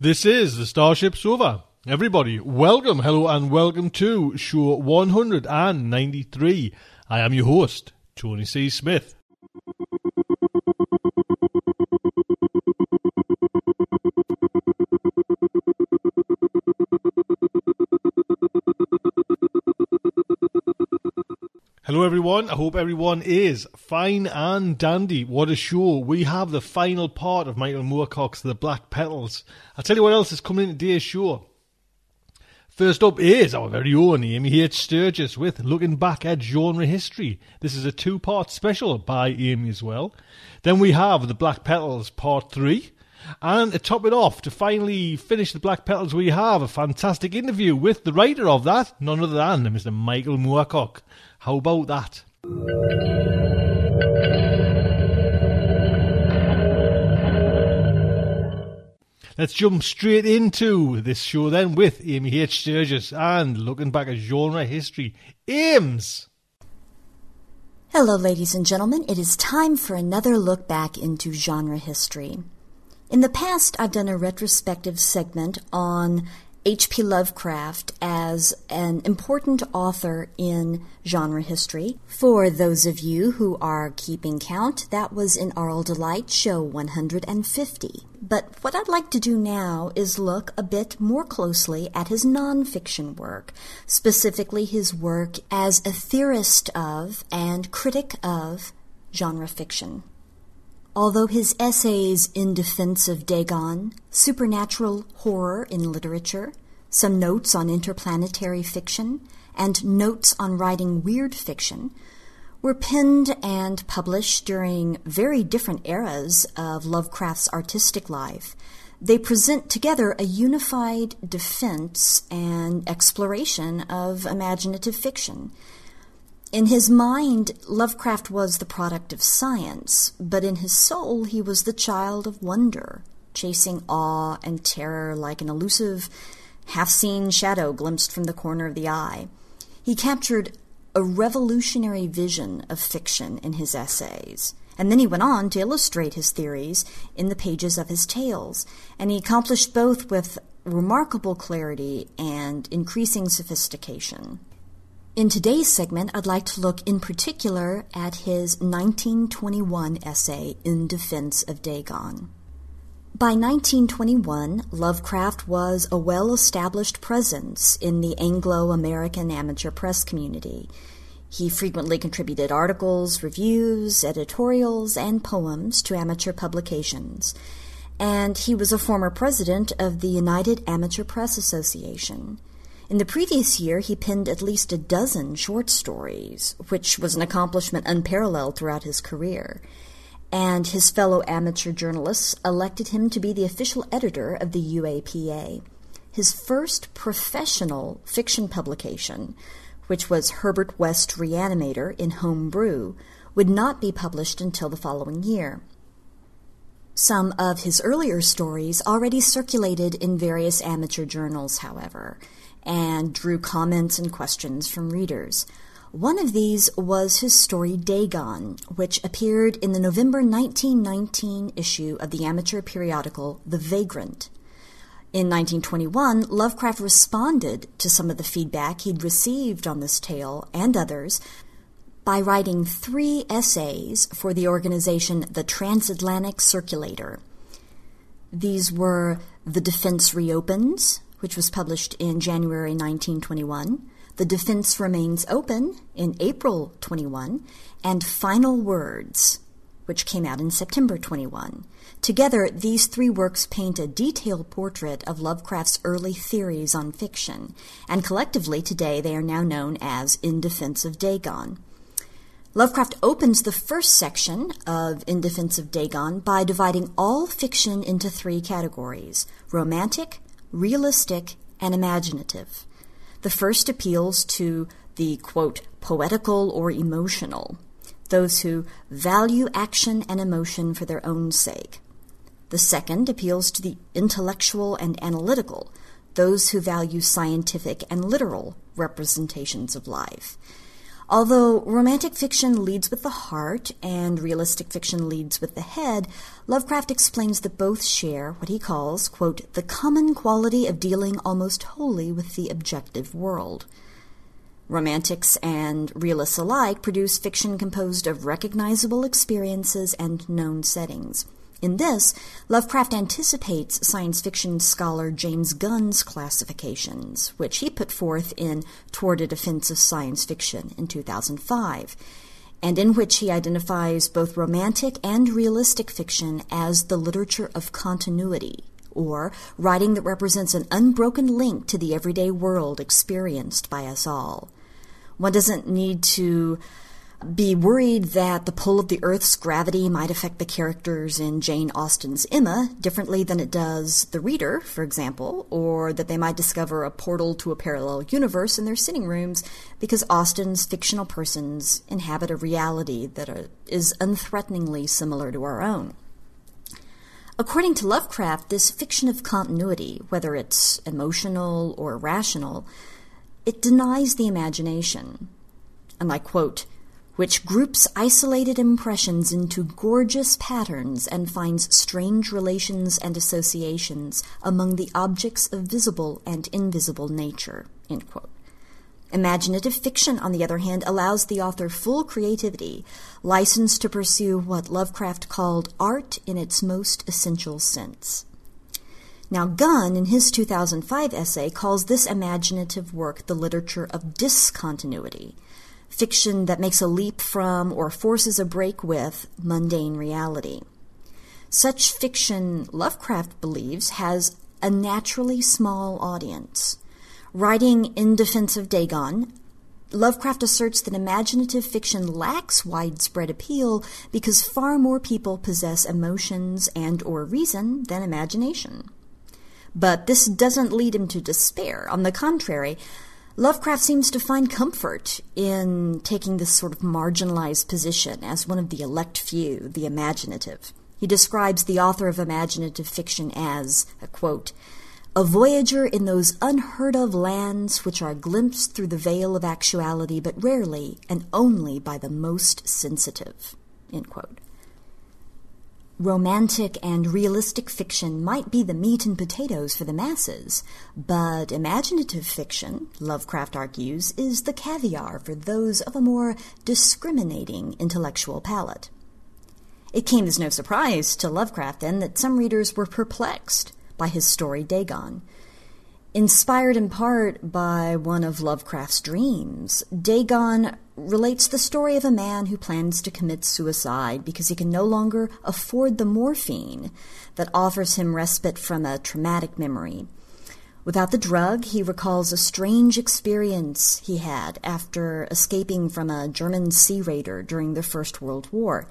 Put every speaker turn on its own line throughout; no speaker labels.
This is the Starship Sofa. Everybody, welcome, hello, and welcome to show 193. I am your host, Tony C. Smith. Hello, everyone. I hope everyone is fine and dandy. What a show. We have the final part of Michael Moorcock's The Black Petals. I'll tell you what else is coming in today's show. First up is our very own Amy H. Sturgis with Looking Back at Genre History. This is a two part special by Amy as well. Then we have The Black Petals Part 3. And to top it off, to finally finish The Black Petals, we have a fantastic interview with the writer of that, none other than Mr. Michael Moorcock. How about that? Let's jump straight into this show then with Amy H. Sturgis and looking back at genre history. Ames!
Hello, ladies and gentlemen. It is time for another look back into genre history. In the past, I've done a retrospective segment on H.P. Lovecraft as an important author in genre history. For those of you who are keeping count, that was in Aural Delight Show 150. But what I'd like to do now is look a bit more closely at his nonfiction work, specifically his work as a theorist of and critic of genre fiction. Although his essays in defense of Dagon, supernatural horror in literature, some notes on interplanetary fiction, and notes on writing weird fiction were penned and published during very different eras of Lovecraft's artistic life, they present together a unified defense and exploration of imaginative fiction. In his mind, Lovecraft was the product of science, but in his soul, he was the child of wonder, chasing awe and terror like an elusive, half seen shadow glimpsed from the corner of the eye. He captured a revolutionary vision of fiction in his essays. And then he went on to illustrate his theories in the pages of his tales, and he accomplished both with remarkable clarity and increasing sophistication. In today's segment, I'd like to look in particular at his 1921 essay in defense of Dagon. By 1921, Lovecraft was a well established presence in the Anglo American amateur press community. He frequently contributed articles, reviews, editorials, and poems to amateur publications, and he was a former president of the United Amateur Press Association. In the previous year, he penned at least a dozen short stories, which was an accomplishment unparalleled throughout his career. And his fellow amateur journalists elected him to be the official editor of the UAPA. his first professional fiction publication, which was Herbert West Reanimator in Home Brew, would not be published until the following year. Some of his earlier stories already circulated in various amateur journals, however, and drew comments and questions from readers. One of these was his story Dagon, which appeared in the November 1919 issue of the amateur periodical The Vagrant. In 1921, Lovecraft responded to some of the feedback he'd received on this tale and others by writing three essays for the organization the Transatlantic Circulator. These were The Defense Reopens, which was published in January 1921, The Defense Remains Open in April 21, and Final Words, which came out in September 21. Together, these three works paint a detailed portrait of Lovecraft's early theories on fiction, and collectively today they are now known as In Defense of Dagon. Lovecraft opens the first section of In Defense of Dagon by dividing all fiction into three categories romantic, realistic, and imaginative. The first appeals to the, quote, poetical or emotional, those who value action and emotion for their own sake. The second appeals to the intellectual and analytical, those who value scientific and literal representations of life. Although romantic fiction leads with the heart and realistic fiction leads with the head, Lovecraft explains that both share what he calls, quote, the common quality of dealing almost wholly with the objective world. Romantics and realists alike produce fiction composed of recognizable experiences and known settings. In this, Lovecraft anticipates science fiction scholar James Gunn's classifications, which he put forth in Toward a Defense of Science Fiction in 2005, and in which he identifies both romantic and realistic fiction as the literature of continuity, or writing that represents an unbroken link to the everyday world experienced by us all. One doesn't need to be worried that the pull of the Earth's gravity might affect the characters in Jane Austen's Emma differently than it does the reader, for example, or that they might discover a portal to a parallel universe in their sitting rooms because Austen's fictional persons inhabit a reality that are, is unthreateningly similar to our own. According to Lovecraft, this fiction of continuity, whether it's emotional or rational, it denies the imagination. And I quote, which groups isolated impressions into gorgeous patterns and finds strange relations and associations among the objects of visible and invisible nature. Imaginative fiction, on the other hand, allows the author full creativity, license to pursue what Lovecraft called art in its most essential sense. Now, Gunn, in his 2005 essay, calls this imaginative work the literature of discontinuity fiction that makes a leap from or forces a break with mundane reality. Such fiction, Lovecraft believes, has a naturally small audience. Writing in defense of Dagon, Lovecraft asserts that imaginative fiction lacks widespread appeal because far more people possess emotions and or reason than imagination. But this doesn't lead him to despair. On the contrary, Lovecraft seems to find comfort in taking this sort of marginalized position as one of the elect few, the imaginative. He describes the author of imaginative fiction as, a quote, a voyager in those unheard of lands which are glimpsed through the veil of actuality, but rarely and only by the most sensitive. End quote. Romantic and realistic fiction might be the meat and potatoes for the masses, but imaginative fiction, Lovecraft argues, is the caviar for those of a more discriminating intellectual palate. It came as no surprise to Lovecraft, then, that some readers were perplexed by his story Dagon. Inspired in part by one of Lovecraft's dreams, Dagon relates the story of a man who plans to commit suicide because he can no longer afford the morphine that offers him respite from a traumatic memory. Without the drug, he recalls a strange experience he had after escaping from a German sea raider during the First World War.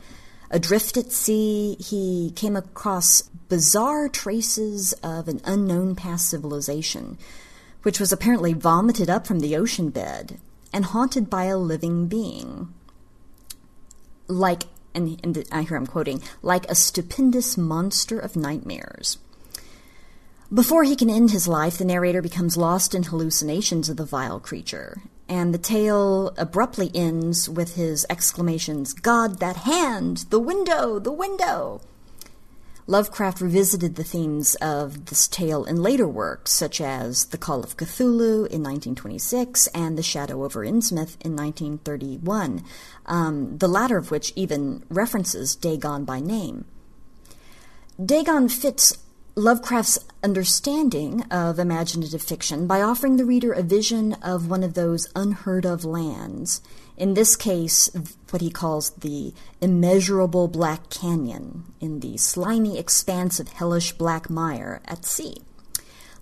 Adrift at sea, he came across bizarre traces of an unknown past civilization, which was apparently vomited up from the ocean bed and haunted by a living being. Like, and, and I hear I'm quoting, like a stupendous monster of nightmares. Before he can end his life, the narrator becomes lost in hallucinations of the vile creature, and the tale abruptly ends with his exclamations, God, that hand! The window! The window! Lovecraft revisited the themes of this tale in later works, such as The Call of Cthulhu in 1926 and The Shadow over Innsmouth in 1931, um, the latter of which even references Dagon by name. Dagon fits Lovecraft's understanding of imaginative fiction by offering the reader a vision of one of those unheard of lands in this case, what he calls the immeasurable black canyon in the slimy expanse of hellish black mire at sea.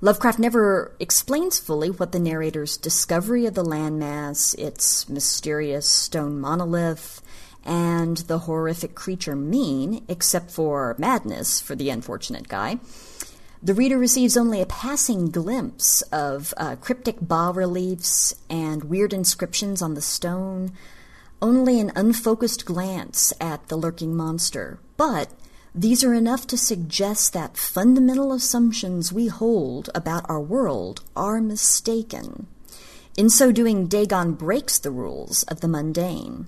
Lovecraft never explains fully what the narrator's discovery of the landmass, its mysterious stone monolith, and the horrific creature mean, except for madness for the unfortunate guy. The reader receives only a passing glimpse of uh, cryptic bas reliefs and weird inscriptions on the stone, only an unfocused glance at the lurking monster. But these are enough to suggest that fundamental assumptions we hold about our world are mistaken. In so doing, Dagon breaks the rules of the mundane.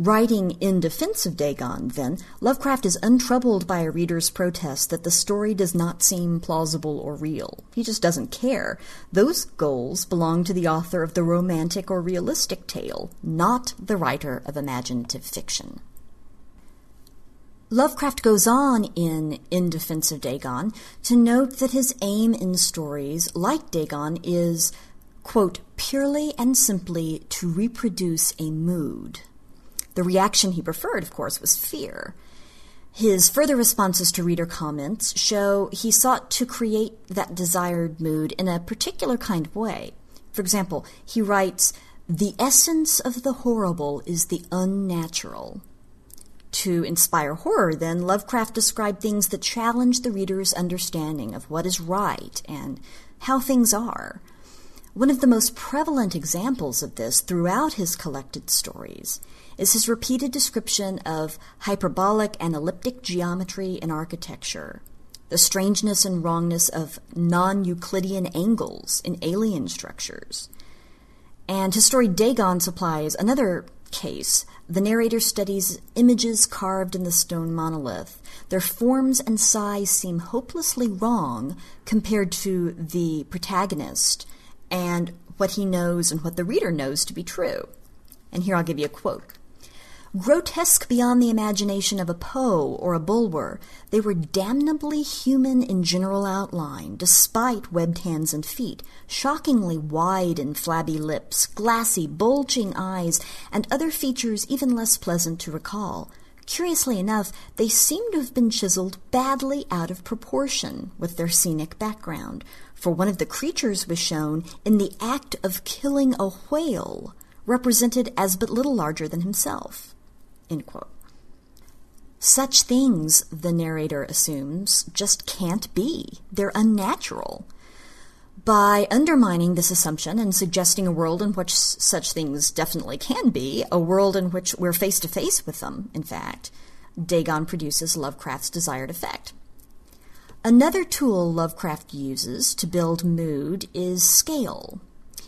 Writing in defense of Dagon, then, Lovecraft is untroubled by a reader's protest that the story does not seem plausible or real. He just doesn't care. Those goals belong to the author of the romantic or realistic tale, not the writer of imaginative fiction. Lovecraft goes on in In Defense of Dagon to note that his aim in stories like Dagon is, quote, purely and simply to reproduce a mood. The reaction he preferred, of course, was fear. His further responses to reader comments show he sought to create that desired mood in a particular kind of way. For example, he writes, The essence of the horrible is the unnatural. To inspire horror, then, Lovecraft described things that challenge the reader's understanding of what is right and how things are. One of the most prevalent examples of this throughout his collected stories is his repeated description of hyperbolic and elliptic geometry in architecture, the strangeness and wrongness of non Euclidean angles in alien structures. And his story Dagon supplies another case. The narrator studies images carved in the stone monolith. Their forms and size seem hopelessly wrong compared to the protagonist and what he knows and what the reader knows to be true. And here I'll give you a quote. Grotesque beyond the imagination of a Poe or a Bulwer, they were damnably human in general outline, despite webbed hands and feet, shockingly wide and flabby lips, glassy, bulging eyes, and other features even less pleasant to recall. Curiously enough, they seem to have been chiseled badly out of proportion with their scenic background, for one of the creatures was shown in the act of killing a whale, represented as but little larger than himself. Such things, the narrator assumes, just can't be. They're unnatural. By undermining this assumption and suggesting a world in which such things definitely can be, a world in which we're face to face with them, in fact, Dagon produces Lovecraft's desired effect. Another tool Lovecraft uses to build mood is scale.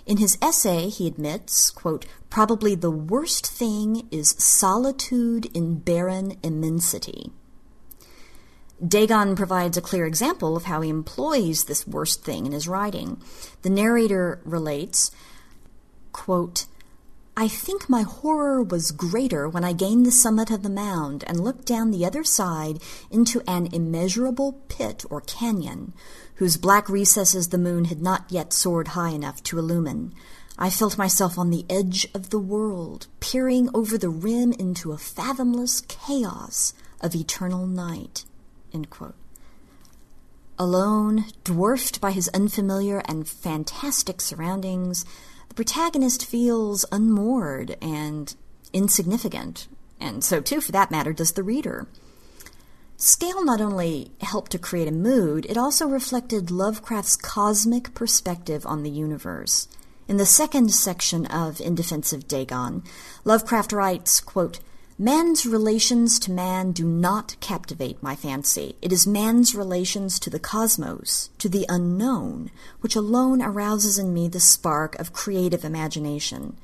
In his essay, he admits, quote, probably the worst thing is solitude in barren immensity. Dagon provides a clear example of how he employs this worst thing in his writing. The narrator relates, quote, I think my horror was greater when I gained the summit of the mound and looked down the other side into an immeasurable pit or canyon, whose black recesses the moon had not yet soared high enough to illumine. I felt myself on the edge of the world, peering over the rim into a fathomless chaos of eternal night. Alone, dwarfed by his unfamiliar and fantastic surroundings, the protagonist feels unmoored and insignificant, and so too, for that matter, does the reader. Scale not only helped to create a mood, it also reflected Lovecraft's cosmic perspective on the universe. In the second section of In Defense of Dagon, Lovecraft writes, quote, Man's relations to man do not captivate my fancy. It is man's relations to the cosmos, to the unknown, which alone arouses in me the spark of creative imagination.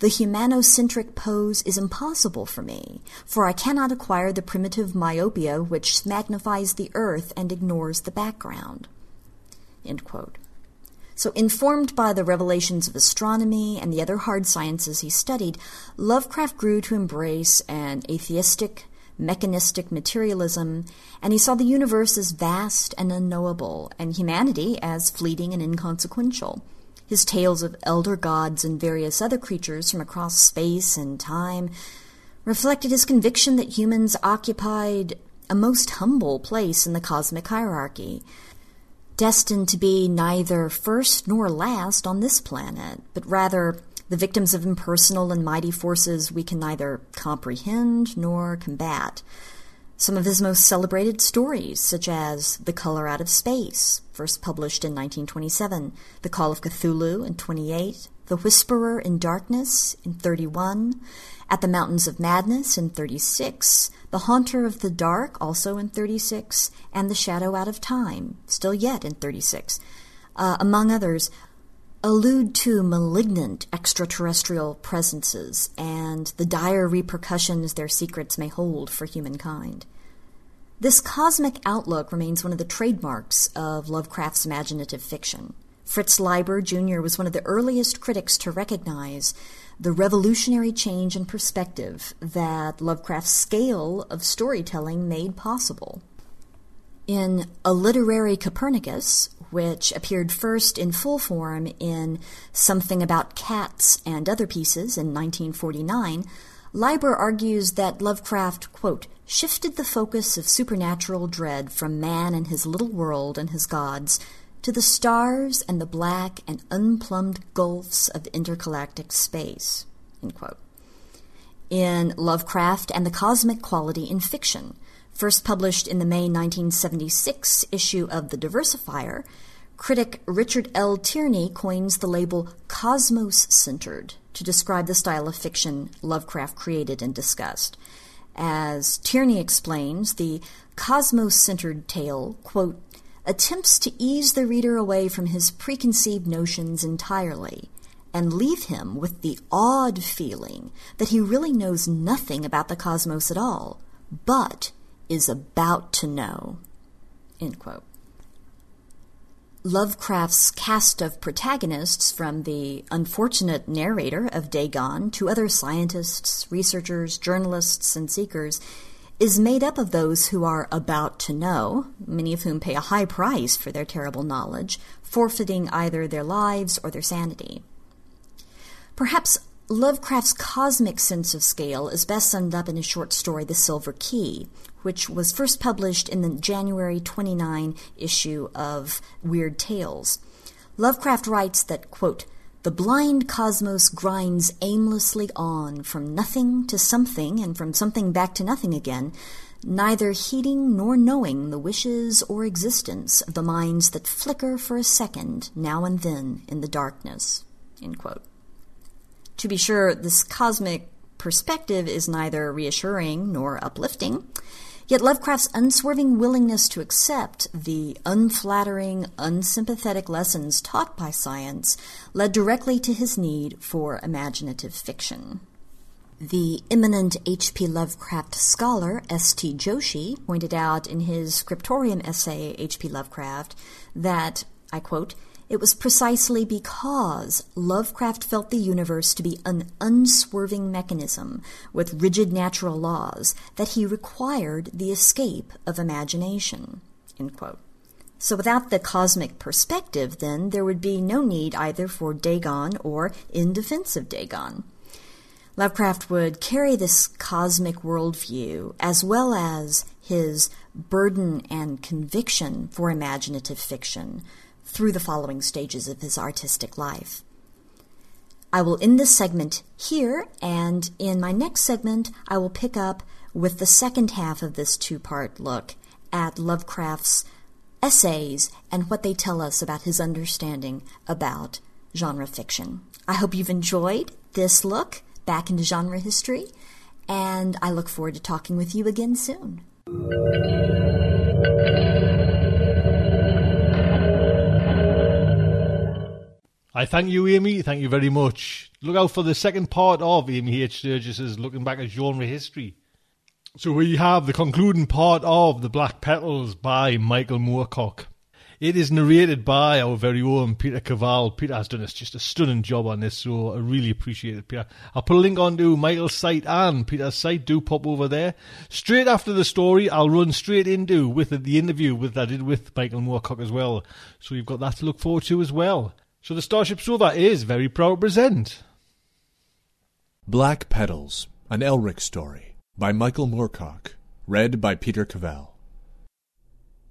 The humanocentric pose is impossible for me, for I cannot acquire the primitive myopia which magnifies the earth and ignores the background. So, informed by the revelations of astronomy and the other hard sciences he studied, Lovecraft grew to embrace an atheistic, mechanistic materialism, and he saw the universe as vast and unknowable, and humanity as fleeting and inconsequential. His tales of elder gods and various other creatures from across space and time reflected his conviction that humans occupied a most humble place in the cosmic hierarchy, destined to be neither first nor last on this planet, but rather the victims of impersonal and mighty forces we can neither comprehend nor combat. Some of his most celebrated stories, such as The Color Out of Space, first published in 1927, The Call of Cthulhu in 28, The Whisperer in Darkness in 31, At the Mountains of Madness in 36, The Haunter of the Dark also in 36, and The Shadow Out of Time, still yet in 36, uh, among others, allude to malignant extraterrestrial presences and the dire repercussions their secrets may hold for humankind. This cosmic outlook remains one of the trademarks of Lovecraft's imaginative fiction. Fritz Leiber Jr. was one of the earliest critics to recognize the revolutionary change in perspective that Lovecraft's scale of storytelling made possible. In A Literary Copernicus, which appeared first in full form in Something About Cats and Other Pieces in 1949, Leiber argues that Lovecraft, quote, shifted the focus of supernatural dread from man and his little world and his gods to the stars and the black and unplumbed gulfs of intergalactic space. In Lovecraft and the Cosmic Quality in Fiction, First published in the May 1976 issue of The Diversifier, critic Richard L. Tierney coins the label cosmos centered to describe the style of fiction Lovecraft created and discussed. As Tierney explains, the cosmos centered tale, quote, attempts to ease the reader away from his preconceived notions entirely and leave him with the odd feeling that he really knows nothing about the cosmos at all, but is about to know. Lovecraft's cast of protagonists, from the unfortunate narrator of Dagon to other scientists, researchers, journalists, and seekers, is made up of those who are about to know, many of whom pay a high price for their terrible knowledge, forfeiting either their lives or their sanity. Perhaps Lovecraft's cosmic sense of scale is best summed up in his short story The Silver Key, which was first published in the January 29 issue of Weird Tales. Lovecraft writes that, quote, the blind cosmos grinds aimlessly on from nothing to something and from something back to nothing again, neither heeding nor knowing the wishes or existence of the minds that flicker for a second now and then in the darkness. To be sure, this cosmic perspective is neither reassuring nor uplifting. Yet Lovecraft's unswerving willingness to accept the unflattering, unsympathetic lessons taught by science led directly to his need for imaginative fiction. The eminent H.P. Lovecraft scholar S.T. Joshi pointed out in his scriptorium essay, H.P. Lovecraft, that, I quote, it was precisely because Lovecraft felt the universe to be an unswerving mechanism with rigid natural laws that he required the escape of imagination. So, without the cosmic perspective, then, there would be no need either for Dagon or in defense of Dagon. Lovecraft would carry this cosmic worldview as well as his burden and conviction for imaginative fiction through the following stages of his artistic life. I will end this segment here, and in my next segment, I will pick up with the second half of this two part look at Lovecraft's essays and what they tell us about his understanding about genre fiction. I hope you've enjoyed this look back into genre history, and I look forward to talking with you again soon.
I thank you, Amy. Thank you very much. Look out for the second part of Amy H. Sturgis's Looking Back at Genre History. So we have the concluding part of The Black Petals by Michael Moorcock. It is narrated by our very own Peter Cavall. Peter has done us just a stunning job on this, so I really appreciate it, Peter. I'll put a link onto Michael's site and Peter's site. Do pop over there. Straight after the story, I'll run straight into with the interview with I did with Michael Moorcock as well. So you've got that to look forward to as well. So the Starship Sofa is very proud to present
Black Petals, an Elric story by Michael Moorcock, read by Peter Cavell.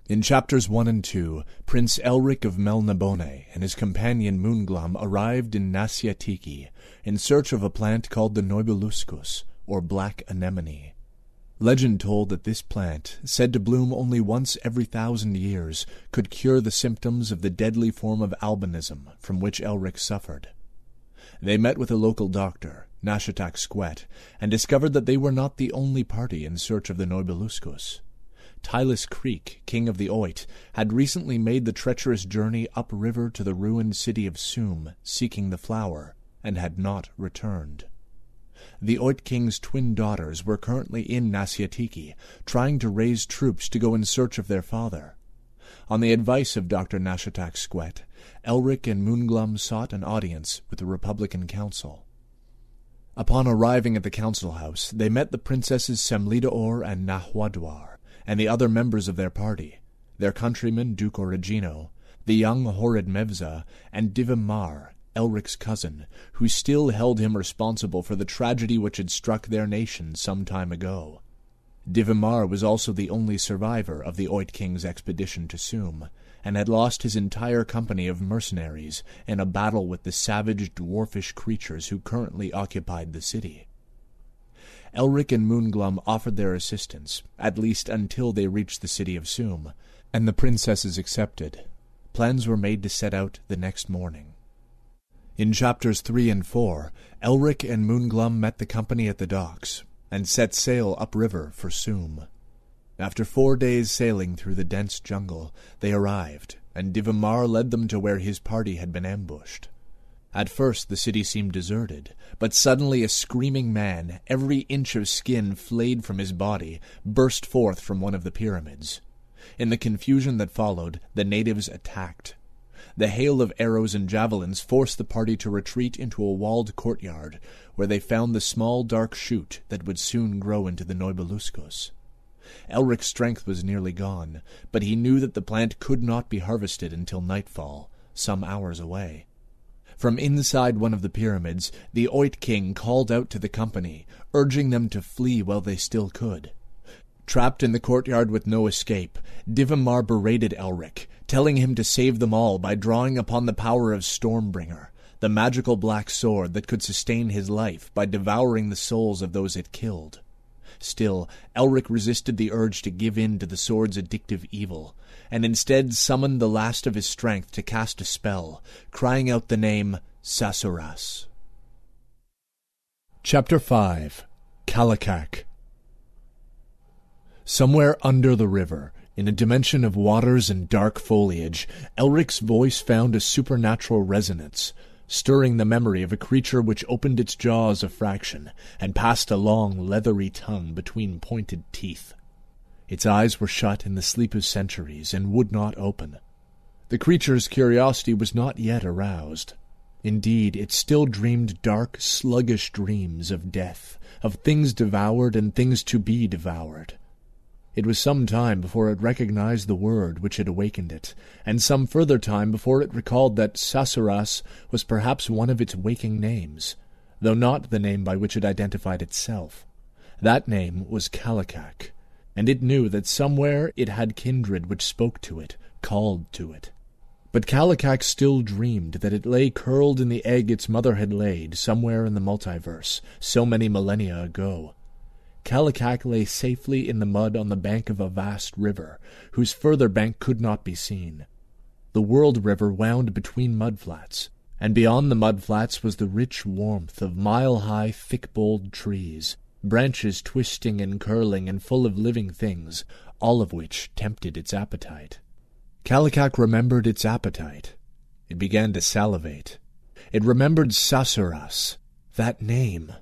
In chapters 1 and 2, Prince Elric of Melniboné and his companion Moonglum arrived in Nasiatiki in search of a plant called the Noibeluscus, or black anemone. Legend told that this plant, said to bloom only once every thousand years, could cure the symptoms of the deadly form of albinism from which Elric suffered. They met with a local doctor, Nashatak Squet, and discovered that they were not the only party in search of the Noibeluscus. Tylus Creek, king of the Oit, had recently made the treacherous journey upriver to the ruined city of Sum, seeking the flower, and had not returned. The Oit King's twin daughters were currently in Nasiatiki, trying to raise troops to go in search of their father. On the advice of Dr. Nashatak Squet, Elric and Moonglum sought an audience with the Republican Council. Upon arriving at the council house, they met the princesses Semlidaor and Nahwadwar, and the other members of their party, their countryman Duke Origino, the young Horrid Mevza, and Divimar, Elric's cousin, who still held him responsible for the tragedy which had struck their nation some time ago. Divimar was also the only survivor of the Oit King's expedition to Sum, and had lost his entire company of mercenaries in a battle with the savage dwarfish creatures who currently occupied the city. Elric and Moonglum offered their assistance, at least until they reached the city of Sum, and the princesses accepted. Plans were made to set out the next morning. In chapters three and four, Elric and Moonglum met the company at the docks, and set sail upriver for Sum. After four days sailing through the dense jungle, they arrived, and Divimar led them to where his party had been ambushed. At first the city seemed deserted, but suddenly a screaming man, every inch of skin flayed from his body, burst forth from one of the pyramids. In the confusion that followed, the natives attacked. The hail of arrows and javelins forced the party to retreat into a walled courtyard, where they found the small dark shoot that would soon grow into the Noibeluscus. Elric's strength was nearly gone, but he knew that the plant could not be harvested until nightfall, some hours away. From inside one of the pyramids, the Oit King called out to the company, urging them to flee while they still could. Trapped in the courtyard with no escape, Divimar berated Elric, telling him to save them all by drawing upon the power of Stormbringer, the magical black sword that could sustain his life by devouring the souls of those it killed. Still, Elric resisted the urge to give in to the sword's addictive evil, and instead summoned the last of his strength to cast a spell, crying out the name Sasuras. Chapter 5 Kalakak Somewhere under the river, in a dimension of waters and dark foliage, Elric's voice found a supernatural resonance, stirring the memory of a creature which opened its jaws a fraction and passed a long, leathery tongue between pointed teeth. Its eyes were shut in the sleep of centuries and would not open. The creature's curiosity was not yet aroused. Indeed, it still dreamed dark, sluggish dreams of death, of things devoured and things to be devoured. It was some time before it recognized the word which had awakened it, and some further time before it recalled that Sasuras was perhaps one of its waking names, though not the name by which it identified itself. That name was Kalakak, and it knew that somewhere it had kindred which spoke to it, called to it. But Kallikak still dreamed that it lay curled in the egg its mother had laid somewhere in the multiverse, so many millennia ago. Kallikak lay safely in the mud on the bank of a vast river, whose further bank could not be seen. The world river wound between mudflats, and beyond the mudflats was the rich warmth of mile-high, thick-boled trees, branches twisting and curling and full of living things, all of which tempted its appetite. Kallikak remembered its appetite. It began to salivate. It remembered Sasuras, that name,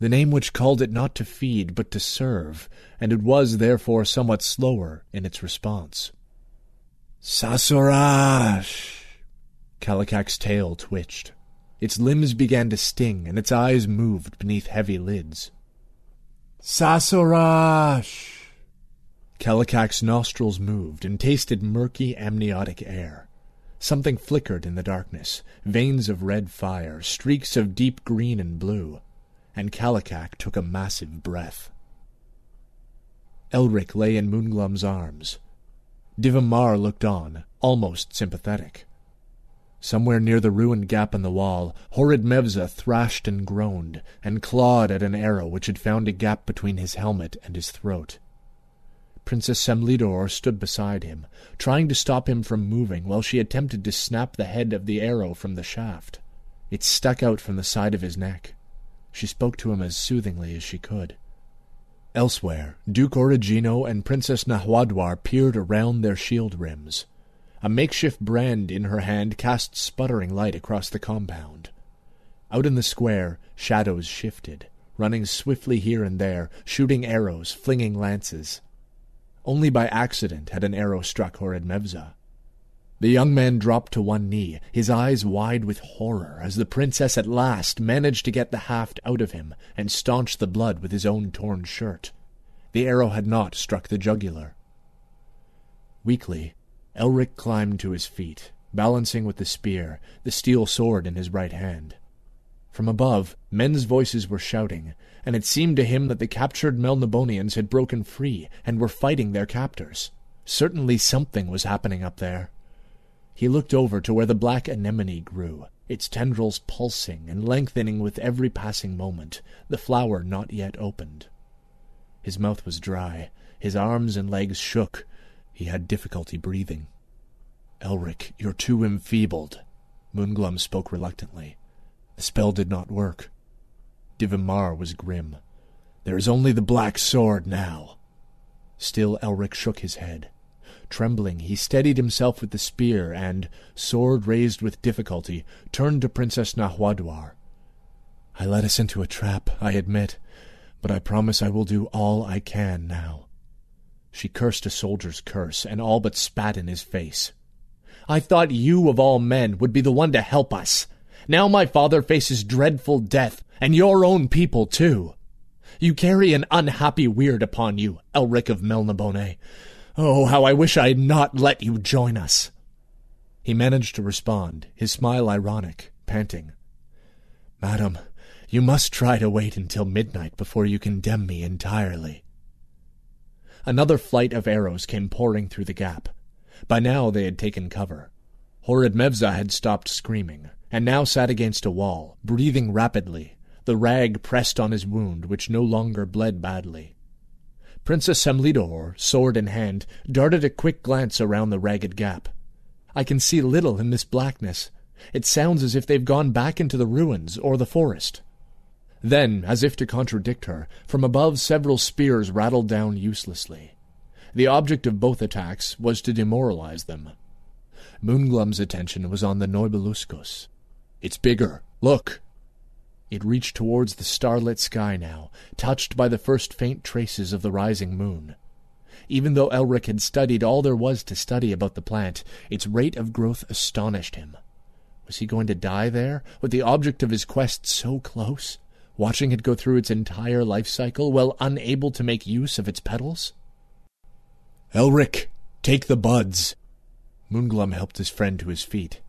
the name which called it not to feed but to serve, and it was therefore somewhat slower in its response. Sasurash! Kallikak's tail twitched. Its limbs began to sting, and its eyes moved beneath heavy lids. Sasurash! Kallikak's nostrils moved and tasted murky amniotic air. Something flickered in the darkness, veins of red fire, streaks of deep green and blue, and Kallikak took a massive breath. Elric lay in Moonglum's arms. Divamar looked on, almost sympathetic. Somewhere near the ruined gap in the wall, horrid Mevza thrashed and groaned, and clawed at an arrow which had found a gap between his helmet and his throat. Princess Semlidor stood beside him, trying to stop him from moving while she attempted to snap the head of the arrow from the shaft. It stuck out from the side of his neck. She spoke to him as soothingly as she could. Elsewhere, Duke Origino and Princess Nahwadwar peered around their shield rims. A makeshift brand in her hand cast sputtering light across the compound. Out in the square, shadows shifted, running swiftly here and there, shooting arrows, flinging lances. Only by accident had an arrow struck Horrid Mevza. The young man dropped to one knee, his eyes wide with horror, as the princess at last managed to get the haft out of him and staunch the blood with his own torn shirt. The arrow had not struck the jugular. Weakly, Elric climbed to his feet, balancing with the spear, the steel sword in his right hand. From above, men's voices were shouting, and it seemed to him that the captured Melnibonians had broken free and were fighting their captors. Certainly something was happening up there. He looked over to where the black anemone grew, its tendrils pulsing and lengthening with every passing moment, the flower not yet opened. His mouth was dry, his arms and legs shook, he had difficulty breathing. Elric, you're too enfeebled. Moonglum spoke reluctantly. The spell did not work. Divamar was grim. There is only the black sword now. Still Elric shook his head. Trembling, he steadied himself with the spear and, sword raised with difficulty, turned to Princess Nahwadwar. I led us into a trap, I admit, but I promise I will do all I can now. She cursed a soldier's curse and all but spat in his face. I thought you, of all men, would be the one to help us. Now my father faces dreadful death, and your own people too. You carry an unhappy weird upon you, Elric of Melnibone. Oh, how I wish I had not let you join us. He managed to respond, his smile ironic, panting. Madam, you must try to wait until midnight before you condemn me entirely. Another flight of arrows came pouring through the gap. By now they had taken cover. Horrid Mevza had stopped screaming and now sat against a wall, breathing rapidly, the rag pressed on his wound, which no longer bled badly. Princess Semlidor, sword in hand, darted a quick glance around the ragged gap. I can see little in this blackness. It sounds as if they've gone back into the ruins or the forest. Then, as if to contradict her, from above several spears rattled down uselessly. The object of both attacks was to demoralize them. Moonglum's attention was on the Noibeluscus. It's bigger. Look! It reached towards the starlit sky now, touched by the first faint traces of the rising moon. Even though Elric had studied all there was to study about the plant, its rate of growth astonished him. Was he going to die there, with the object of his quest so close, watching it go through its entire life cycle, while unable to make use of its petals? Elric, take the buds! Moonglum helped his friend to his feet.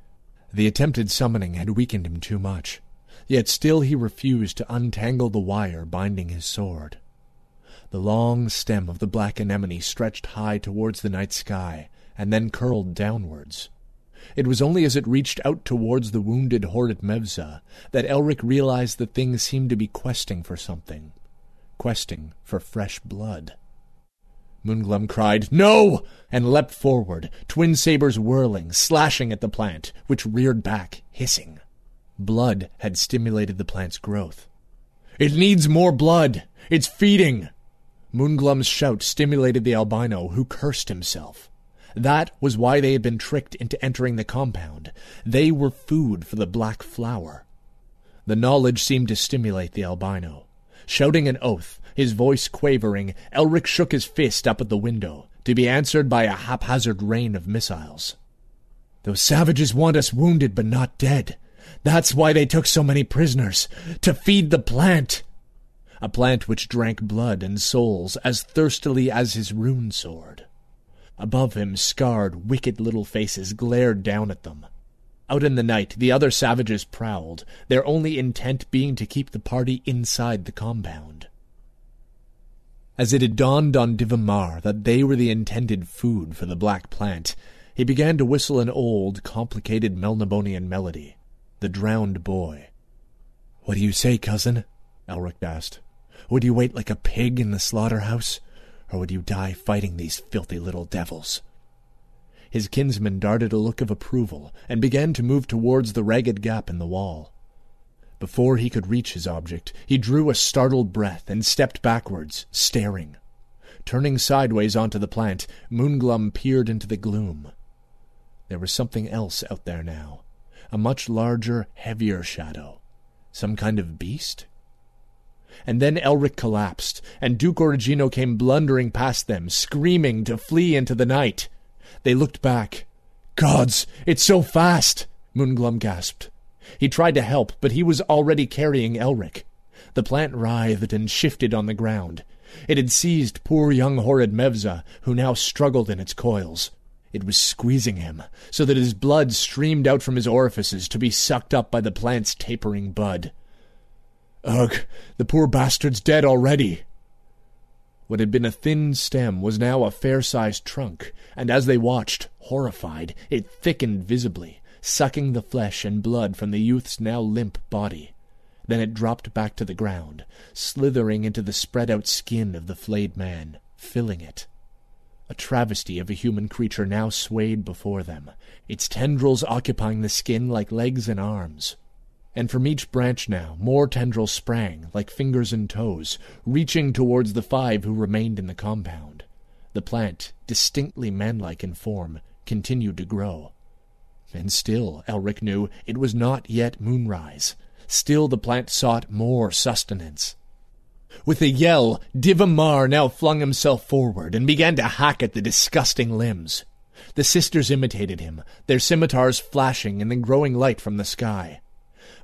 The attempted summoning had weakened him too much, yet still he refused to untangle the wire binding his sword. The long stem of the black anemone stretched high towards the night sky, and then curled downwards. It was only as it reached out towards the wounded Horrid Mevza that Elric realized the thing seemed to be questing for something, questing for fresh blood. Moonglum cried, No! and leapt forward, twin sabers whirling, slashing at the plant, which reared back, hissing. Blood had stimulated the plant's growth. It needs more blood! It's feeding! Moonglum's shout stimulated the albino, who cursed himself. That was why they had been tricked into entering the compound. They were food for the black flower. The knowledge seemed to stimulate the albino. Shouting an oath, his voice quavering, Elric shook his fist up at the window, to be answered by a haphazard rain of missiles. Those savages want us wounded but not dead. That's why they took so many prisoners, to feed the plant. A plant which drank blood and souls as thirstily as his rune sword. Above him, scarred, wicked little faces glared down at them. Out in the night, the other savages prowled, their only intent being to keep the party inside the compound. As it had dawned on Divamar that they were the intended food for the black plant, he began to whistle an old, complicated Melnibonéan melody, The Drowned Boy. What do you say, cousin? Elric asked. Would you wait like a pig in the slaughterhouse, or would you die fighting these filthy little devils? His kinsman darted a look of approval and began to move towards the ragged gap in the wall. Before he could reach his object, he drew a startled breath and stepped backwards, staring. Turning sideways onto the plant, Moonglum peered into the gloom. There was something else out there now, a much larger, heavier shadow. Some kind of beast? And then Elric collapsed, and Duke Origino came blundering past them, screaming to flee into the night. They looked back. Gods, it's so fast! Moonglum gasped. He tried to help, but he was already carrying Elric. The plant writhed and shifted on the ground. It had seized poor young horrid Mevza, who now struggled in its coils. It was squeezing him, so that his blood streamed out from his orifices to be sucked up by the plant's tapering bud. Ugh, the poor bastard's dead already. What had been a thin stem was now a fair-sized trunk, and as they watched, horrified, it thickened visibly, sucking the flesh and blood from the youth's now limp body. Then it dropped back to the ground, slithering into the spread-out skin of the flayed man, filling it. A travesty of a human creature now swayed before them, its tendrils occupying the skin like legs and arms. And from each branch now more tendrils sprang, like fingers and toes, reaching towards the five who remained in the compound. The plant, distinctly manlike in form, continued to grow. And still, Elric knew, it was not yet moonrise. Still the plant sought more sustenance. With a yell, Divamar now flung himself forward and began to hack at the disgusting limbs. The sisters imitated him, their scimitars flashing in the growing light from the sky.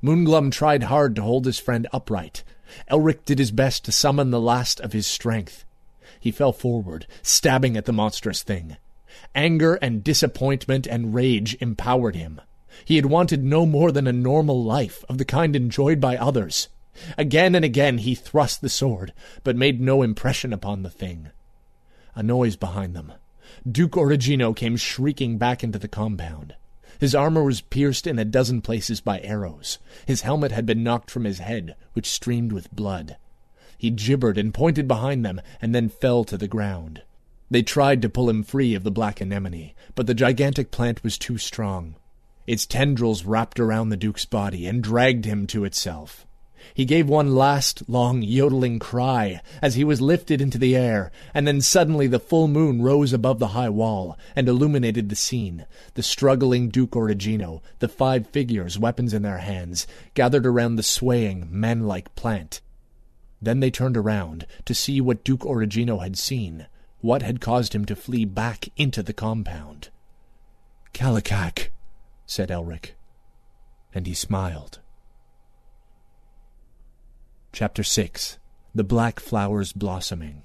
Moonglum tried hard to hold his friend upright. Elric did his best to summon the last of his strength. He fell forward, stabbing at the monstrous thing. Anger and disappointment and rage empowered him. He had wanted no more than a normal life, of the kind enjoyed by others. Again and again he thrust the sword, but made no impression upon the thing. A noise behind them. Duke Origino came shrieking back into the compound. His armor was pierced in a dozen places by arrows. His helmet had been knocked from his head, which streamed with blood. He gibbered and pointed behind them, and then fell to the ground. They tried to pull him free of the black anemone, but the gigantic plant was too strong. Its tendrils wrapped around the Duke's body and dragged him to itself. He gave one last, long, yodeling cry as he was lifted into the air, and then suddenly the full moon rose above the high wall and illuminated the scene. The struggling Duke Origino, the five figures, weapons in their hands, gathered around the swaying, man-like plant. Then they turned around to see what Duke Origino had seen, what had caused him to flee back into the compound. Kallikak, said Elric, and he smiled. Chapter 6 The Black Flowers Blossoming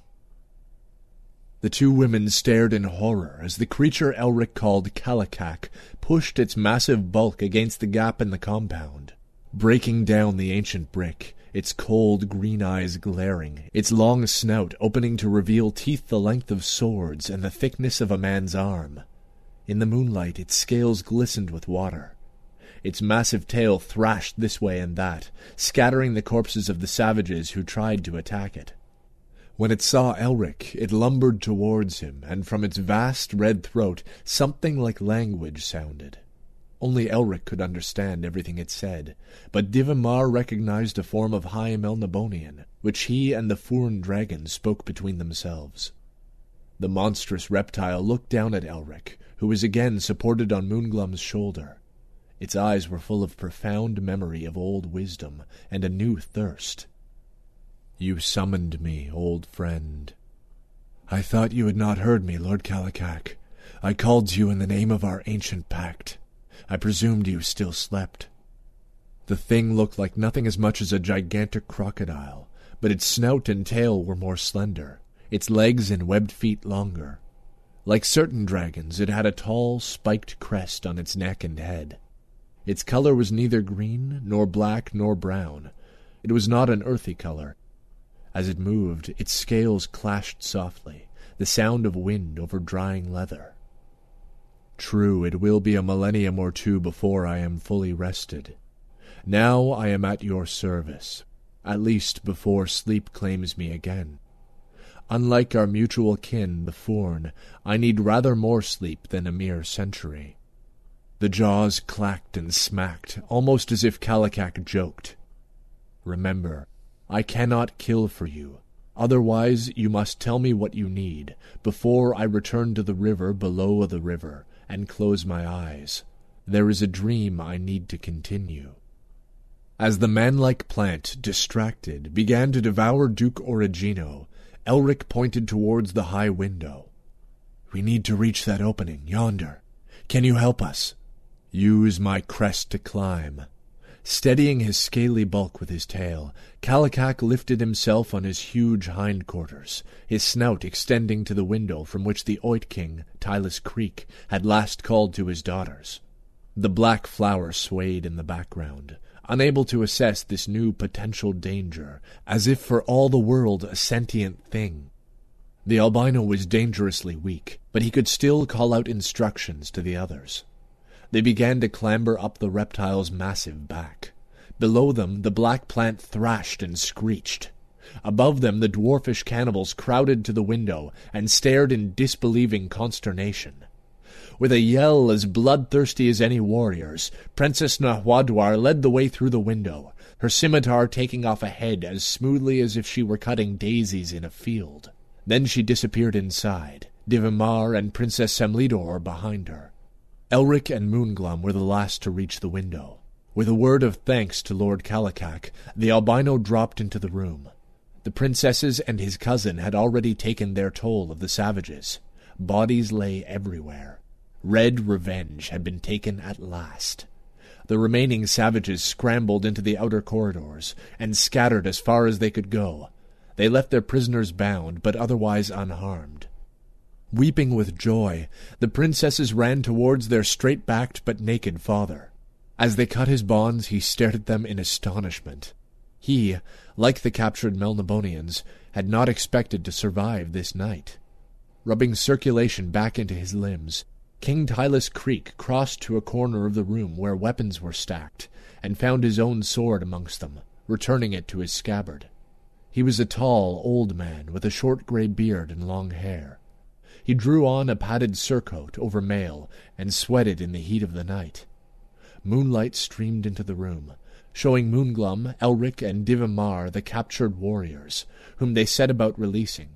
The two women stared in horror as the creature Elric called Kallikak pushed its massive bulk against the gap in the compound, breaking down the ancient brick, its cold green eyes glaring, its long snout opening to reveal teeth the length of swords and the thickness of a man's arm. In the moonlight, its scales glistened with water. Its massive tail thrashed this way and that, scattering the corpses of the savages who tried to attack it. When it saw Elric, it lumbered towards him, and from its vast red throat something like language sounded. Only Elric could understand everything it said, but Divamar recognized a form of High Melnibonéan, which he and the Phoorn dragon spoke between themselves. The monstrous reptile looked down at Elric, who was again supported on Moonglum's shoulder. Its eyes were full of profound memory of old wisdom and a new thirst. You summoned me, old friend. I thought you had not heard me, Lord Kallikak. I called to you in the name of our ancient pact. I presumed you still slept. The thing looked like nothing as much as a gigantic crocodile, but its snout and tail were more slender, its legs and webbed feet longer. Like certain dragons, it had a tall, spiked crest on its neck and head. Its color was neither green, nor black, nor brown. It was not an earthy color, as it moved, its scales clashed softly, the sound of wind over drying leather. True, it will be a millennium or two before I am fully rested. Now I am at your service, at least before sleep claims me again. Unlike our mutual kin, the Phoorn, I need rather more sleep than a mere century. The jaws clacked and smacked, almost as if Kallikak joked. Remember, I cannot kill for you. Otherwise you must tell me what you need, before I return to the river below the river, and close my eyes. There is a dream I need to continue. As the man-like plant, distracted, began to devour Duke Origino, Elric pointed towards the high window. We need to reach that opening, yonder. Can you help us? Use my crest to climb. Steadying his scaly bulk with his tail, Kallikak lifted himself on his huge hindquarters, his snout extending to the window from which the Oit King, Tylus Creek, had last called to his daughters. The black flower swayed in the background, unable to assess this new potential danger, as if for all the world a sentient thing. The albino was dangerously weak, but he could still call out instructions to the others. They began to clamber up the reptile's massive back. Below them, the black plant thrashed and screeched. Above them, the dwarfish cannibals crowded to the window and stared in disbelieving consternation. With a yell as bloodthirsty as any warrior's, Princess Nahuadwar led the way through the window, her scimitar taking off a head as smoothly as if she were cutting daisies in a field. Then she disappeared inside, Divamar and Princess Semlidor behind her. Elric and Moonglum were the last to reach the window. With a word of thanks to Lord Kallikak, the albino dropped into the room. The princesses and his cousin had already taken their toll of the savages. Bodies lay everywhere. Red revenge had been taken at last. The remaining savages scrambled into the outer corridors and scattered as far as they could go. They left their prisoners bound, but otherwise unharmed. Weeping with joy, the princesses ran towards their straight-backed but naked father. As they cut his bonds, he stared at them in astonishment. He, like the captured Melnibonéans, had not expected to survive this night. Rubbing circulation back into his limbs, King Tylus Creek crossed to a corner of the room where weapons were stacked, and found his own sword amongst them, returning it to his scabbard. He was a tall, old man with a short grey beard and long hair. He drew on a padded surcoat over mail and sweated in the heat of the night. Moonlight streamed into the room, showing Moonglum, Elric, and Divamar the captured warriors, whom they set about releasing.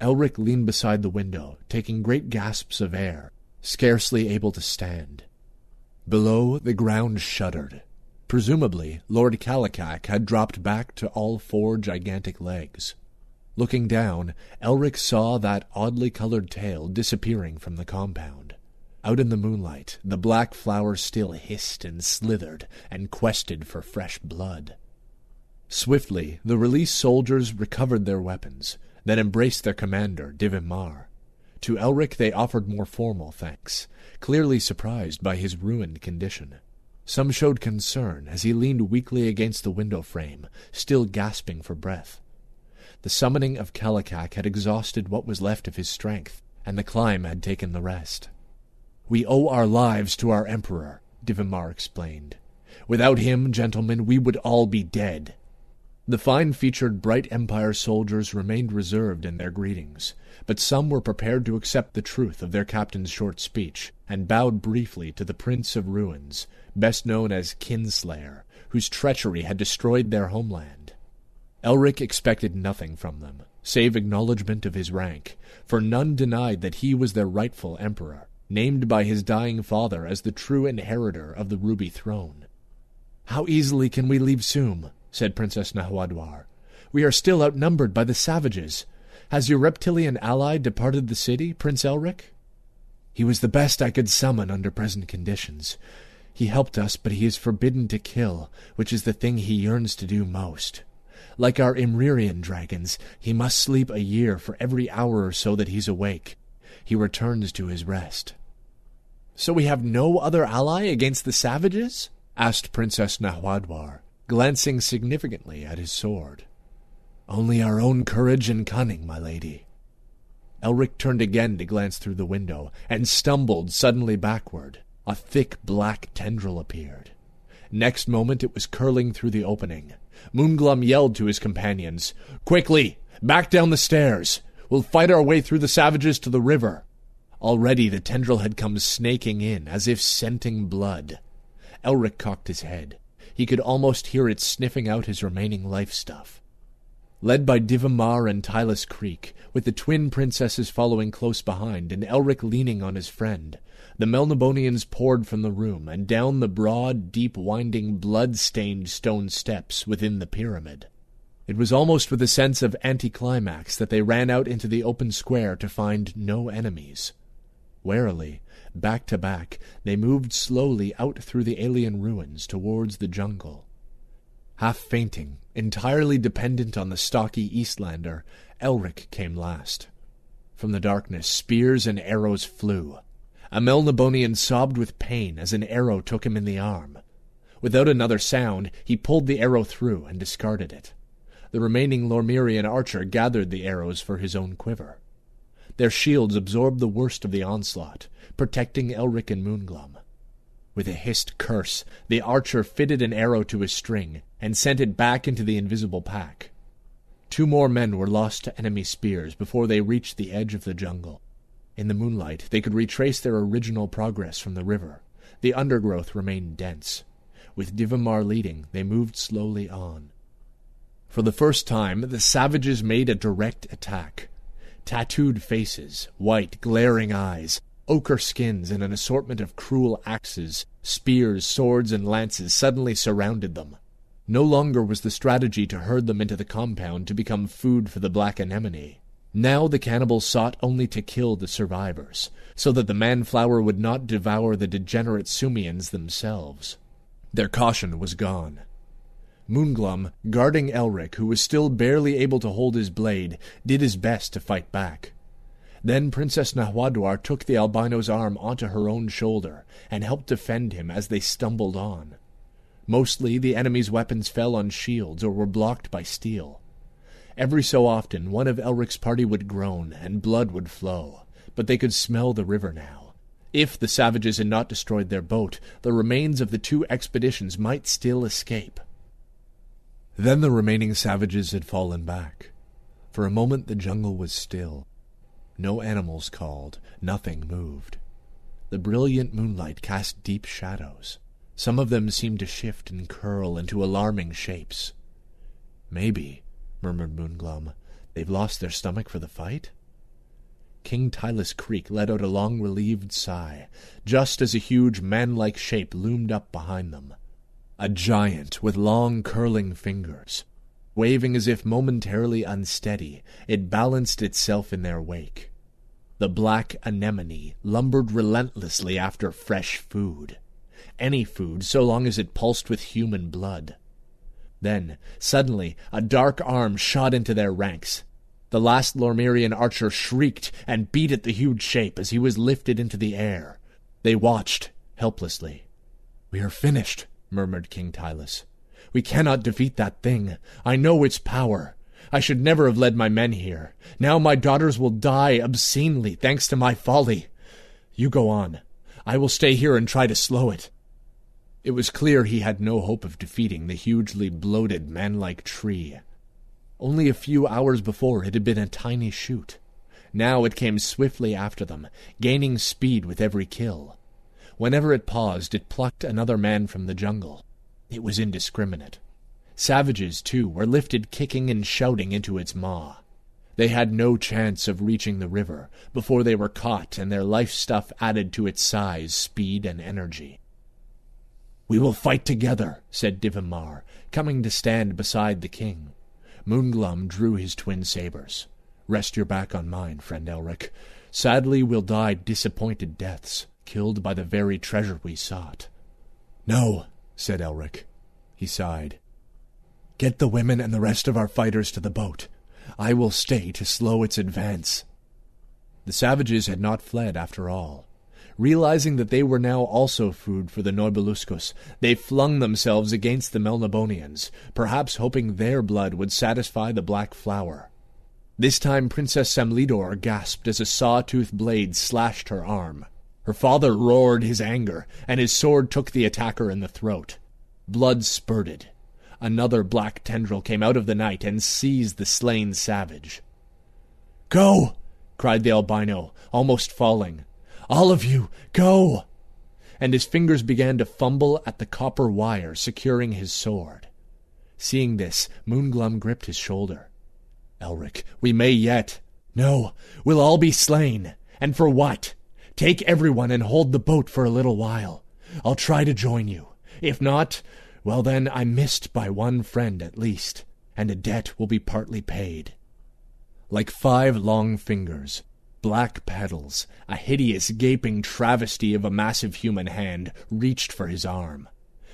Elric leaned beside the window, taking great gasps of air, scarcely able to stand. Below, the ground shuddered. Presumably, Lord Kallikak had dropped back to all four gigantic legs. Looking down, Elric saw that oddly colored tail disappearing from the compound. Out in the moonlight, the black flower still hissed and slithered and quested for fresh blood. Swiftly, the released soldiers recovered their weapons, then embraced their commander, Divimar. To Elric they offered more formal thanks, clearly surprised by his ruined condition. Some showed concern as he leaned weakly against the window frame, still gasping for breath. The summoning of Kallikak had exhausted what was left of his strength, and the climb had taken the rest. We owe our lives to our emperor, Divamar explained. Without him, gentlemen, we would all be dead. The fine-featured bright Empire soldiers remained reserved in their greetings, but some were prepared to accept the truth of their captain's short speech, and bowed briefly to the Prince of Ruins, best known as Kinslayer, whose treachery had destroyed their homeland. Elric expected nothing from them, save acknowledgment of his rank, for none denied that he was their rightful emperor, named by his dying father as the true inheritor of the Ruby Throne. How easily can we leave Soom? said Princess Nahuadwar. We are still outnumbered by the savages. Has your reptilian ally departed the city, Prince Elric? He was the best I could summon under present conditions. He helped us, but he is forbidden to kill, which is the thing he yearns to do most. Like our Imrryrian dragons, he must sleep a year for every hour or so that he's awake. He returns to his rest. So we have no other ally against the savages? asked Princess Nahuadwar glancing significantly at his sword. Only our own courage and cunning, my lady. Elric turned again to glance through the window, and stumbled suddenly backward. A thick black tendril appeared. Next moment it was curling through the opening. Moonglum yelled to his companions, Quickly! Back down the stairs! We'll fight our way through the savages to the river. Already the tendril had come snaking in, as if scenting blood. Elric cocked his head. He could almost hear it sniffing out his remaining life stuff. Led by Divamar and Tylus Creek, with the twin princesses following close behind and Elric leaning on his friend, the Melnibonéans poured from the room and down the broad, deep winding, blood-stained stone steps within the pyramid. It was almost with a sense of anticlimax that they ran out into the open square to find no enemies. Warily, Back to back, they moved slowly out through the alien ruins towards the jungle. Half fainting, entirely dependent on the stocky Eastlander, Elric came last. From the darkness, spears and arrows flew. A sobbed with pain as an arrow took him in the arm. Without another sound, he pulled the arrow through and discarded it. The remaining Lormyrian archer gathered the arrows for his own quiver. Their shields absorbed the worst of the onslaught, protecting Elric and Moonglum. With a hissed curse, the archer fitted an arrow to his string and sent it back into the invisible pack. Two more men were lost to enemy spears before they reached the edge of the jungle. In the moonlight, they could retrace their original progress from the river. The undergrowth remained dense. With Divamar leading, they moved slowly on. For the first time, the savages made a direct attack. Tattooed faces, white, glaring eyes, ochre skins and an assortment of cruel axes, spears, swords, and lances suddenly surrounded them. No longer was the strategy to herd them into the compound to become food for the black anemone. Now the cannibals sought only to kill the survivors, so that the manflower would not devour the degenerate Sumians themselves. Their caution was gone. Moonglum, guarding Elric, who was still barely able to hold his blade, did his best to fight back. Then Princess Nahuadwar took the albino's arm onto her own shoulder and helped defend him as they stumbled on. Mostly the enemy's weapons fell on shields or were blocked by steel. Every so often one of Elric's party would groan and blood would flow, but they could smell the river now. If the savages had not destroyed their boat, the remains of the two expeditions might still escape. Then the remaining savages had fallen back. For a moment the jungle was still. No animals called, nothing moved. The brilliant moonlight cast deep shadows. Some of them seemed to shift and curl into alarming shapes. Maybe, murmured Moonglum, they've lost their stomach for the fight? King Tylus Creek let out a long relieved sigh, just as a huge man-like shape loomed up behind them. A giant with long curling fingers, Waving as if momentarily unsteady, it balanced itself in their wake. The black anemone lumbered relentlessly after fresh food. Any food, so long as it pulsed with human blood. Then, suddenly, a dark arm shot into their ranks. The last Lormyrian archer shrieked and beat at the huge shape as he was lifted into the air. They watched, helplessly. We are finished, murmured King Tylus. We cannot defeat that thing. I know its power. I should never have led my men here. Now my daughters will die obscenely, thanks to my folly. You go on. I will stay here and try to slow it. It was clear he had no hope of defeating the hugely bloated, man-like tree. Only a few hours before it had been a tiny shoot. Now it came swiftly after them, gaining speed with every kill. Whenever it paused, it plucked another man from the jungle. It was indiscriminate. Savages, too, were lifted kicking and shouting into its maw. They had no chance of reaching the river before they were caught and their life stuff added to its size, speed, and energy. We will fight together, said Divamar, coming to stand beside the king. Moonglum drew his twin sabers. Rest your back on mine, friend Elric. Sadly we'll die disappointed deaths, killed by the very treasure we sought. No, said Elric. He sighed. Get the women and the rest of our fighters to the boat. I will stay to slow its advance. The savages had not fled after all. Realizing that they were now also food for the Nobiluscus, they flung themselves against the Melnibonéans, perhaps hoping their blood would satisfy the Black Flower. This time Princess Samlidor gasped as a saw-tooth blade slashed her arm. Her father roared his anger, and his sword took the attacker in the throat. Blood spurted. Another black tendril came out of the night and seized the slain savage. Go! cried the albino, almost falling. All of you, go! And his fingers began to fumble at the copper wire securing his sword. Seeing this, Moonglum gripped his shoulder. Elric, we may yet. No, we'll all be slain. And for what? Take everyone and hold the boat for a little while. I'll try to join you. If not, well then I'm missed by one friend at least, and a debt will be partly paid. Like five long fingers, black petals, a hideous gaping travesty of a massive human hand, reached for his arm.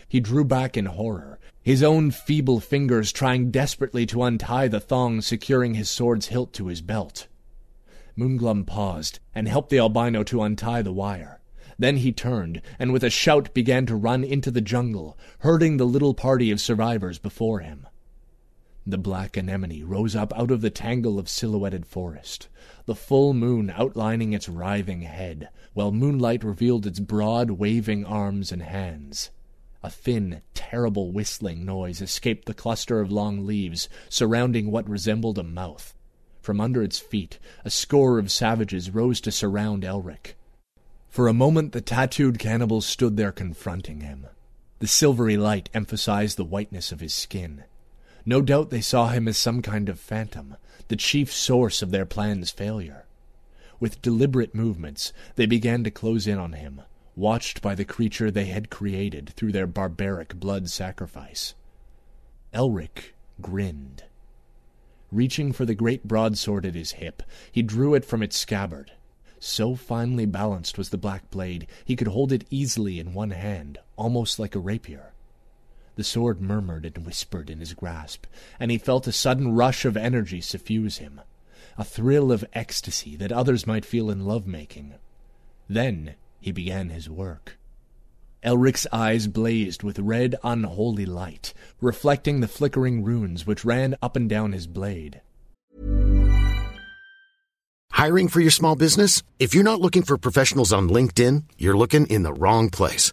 He drew back in horror, his own feeble fingers trying desperately to untie the thong securing his sword's hilt to his belt. Moonglum paused and helped the albino to untie the wire. Then he turned, and with a shout began to run into the jungle, herding the little party of survivors before him. The black anemone rose up out of the tangle of silhouetted forest, the full moon outlining its writhing head, while moonlight revealed its broad, waving arms and hands. A thin, terrible whistling noise escaped the cluster of long leaves surrounding what resembled a mouth. From under its feet, a score of savages rose to surround Elric. For a moment the tattooed cannibals stood there confronting him. The silvery light emphasized the whiteness of his skin, no doubt they saw him as some kind of phantom, the chief source of their plan's failure. With deliberate movements, they began to close in on him, watched by the creature they had created through their barbaric blood sacrifice. Elric grinned. Reaching for the great broadsword at his hip, he drew it from its scabbard. So finely balanced was the black blade, he could hold it easily in one hand, almost like a rapier. The sword murmured and whispered in his grasp, and he felt a sudden rush of energy suffuse him, a thrill of ecstasy that others might feel in love-making. Then he began his work. Elric's eyes blazed with red, unholy light, reflecting the flickering runes which ran up and down his blade.
Hiring for your small business? If you're not looking for professionals on LinkedIn, you're looking in the wrong place.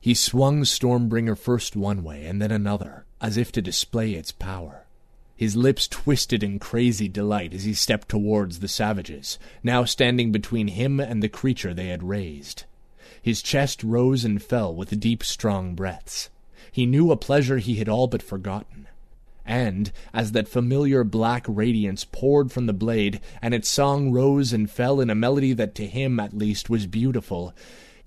He swung Stormbringer first one way and then another, as if to display its power. His lips twisted in crazy delight as he stepped towards the savages, now standing between him and the creature they had raised. His chest rose and fell with deep, strong breaths. He knew a pleasure he had all but forgotten. And, as that familiar black radiance poured from the blade, and its song rose and fell in a melody that to him, at least, was beautiful,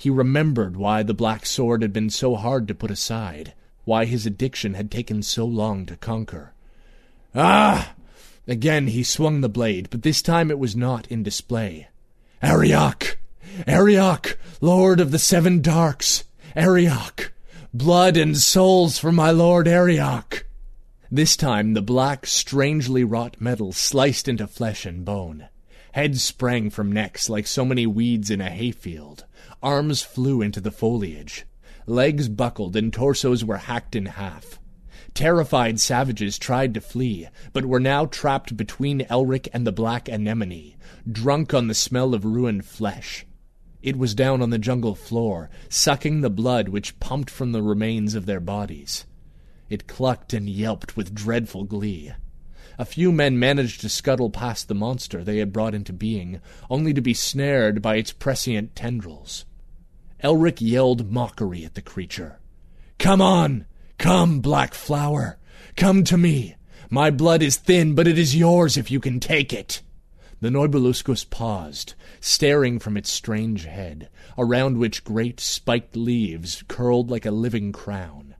he remembered why the black sword had been so hard to put aside, why his addiction had taken so long to conquer. Ah! Again he swung the blade, but this time it was not in display. Arioch! Arioch, Lord of the Seven Darks! Arioch! Blood and souls for my Lord Arioch! This time the black, strangely wrought metal sliced into flesh and bone. Heads sprang from necks like so many weeds in a hayfield. Arms flew into the foliage. Legs buckled and torsos were hacked in half. Terrified savages tried to flee, but were now trapped between Elric and the black anemone, drunk on the smell of ruined flesh. It was down on the jungle floor, sucking the blood which pumped from the remains of their bodies. It clucked and yelped with dreadful glee. A few men managed to scuttle past the monster they had brought into being, only to be snared by its prescient tendrils. Elric yelled mockery at the creature. Come on! Come, black flower! Come to me! My blood is thin, but it is yours if you can take it! The Nobiluscus paused, staring from its strange head, around which great spiked leaves curled like a living crown.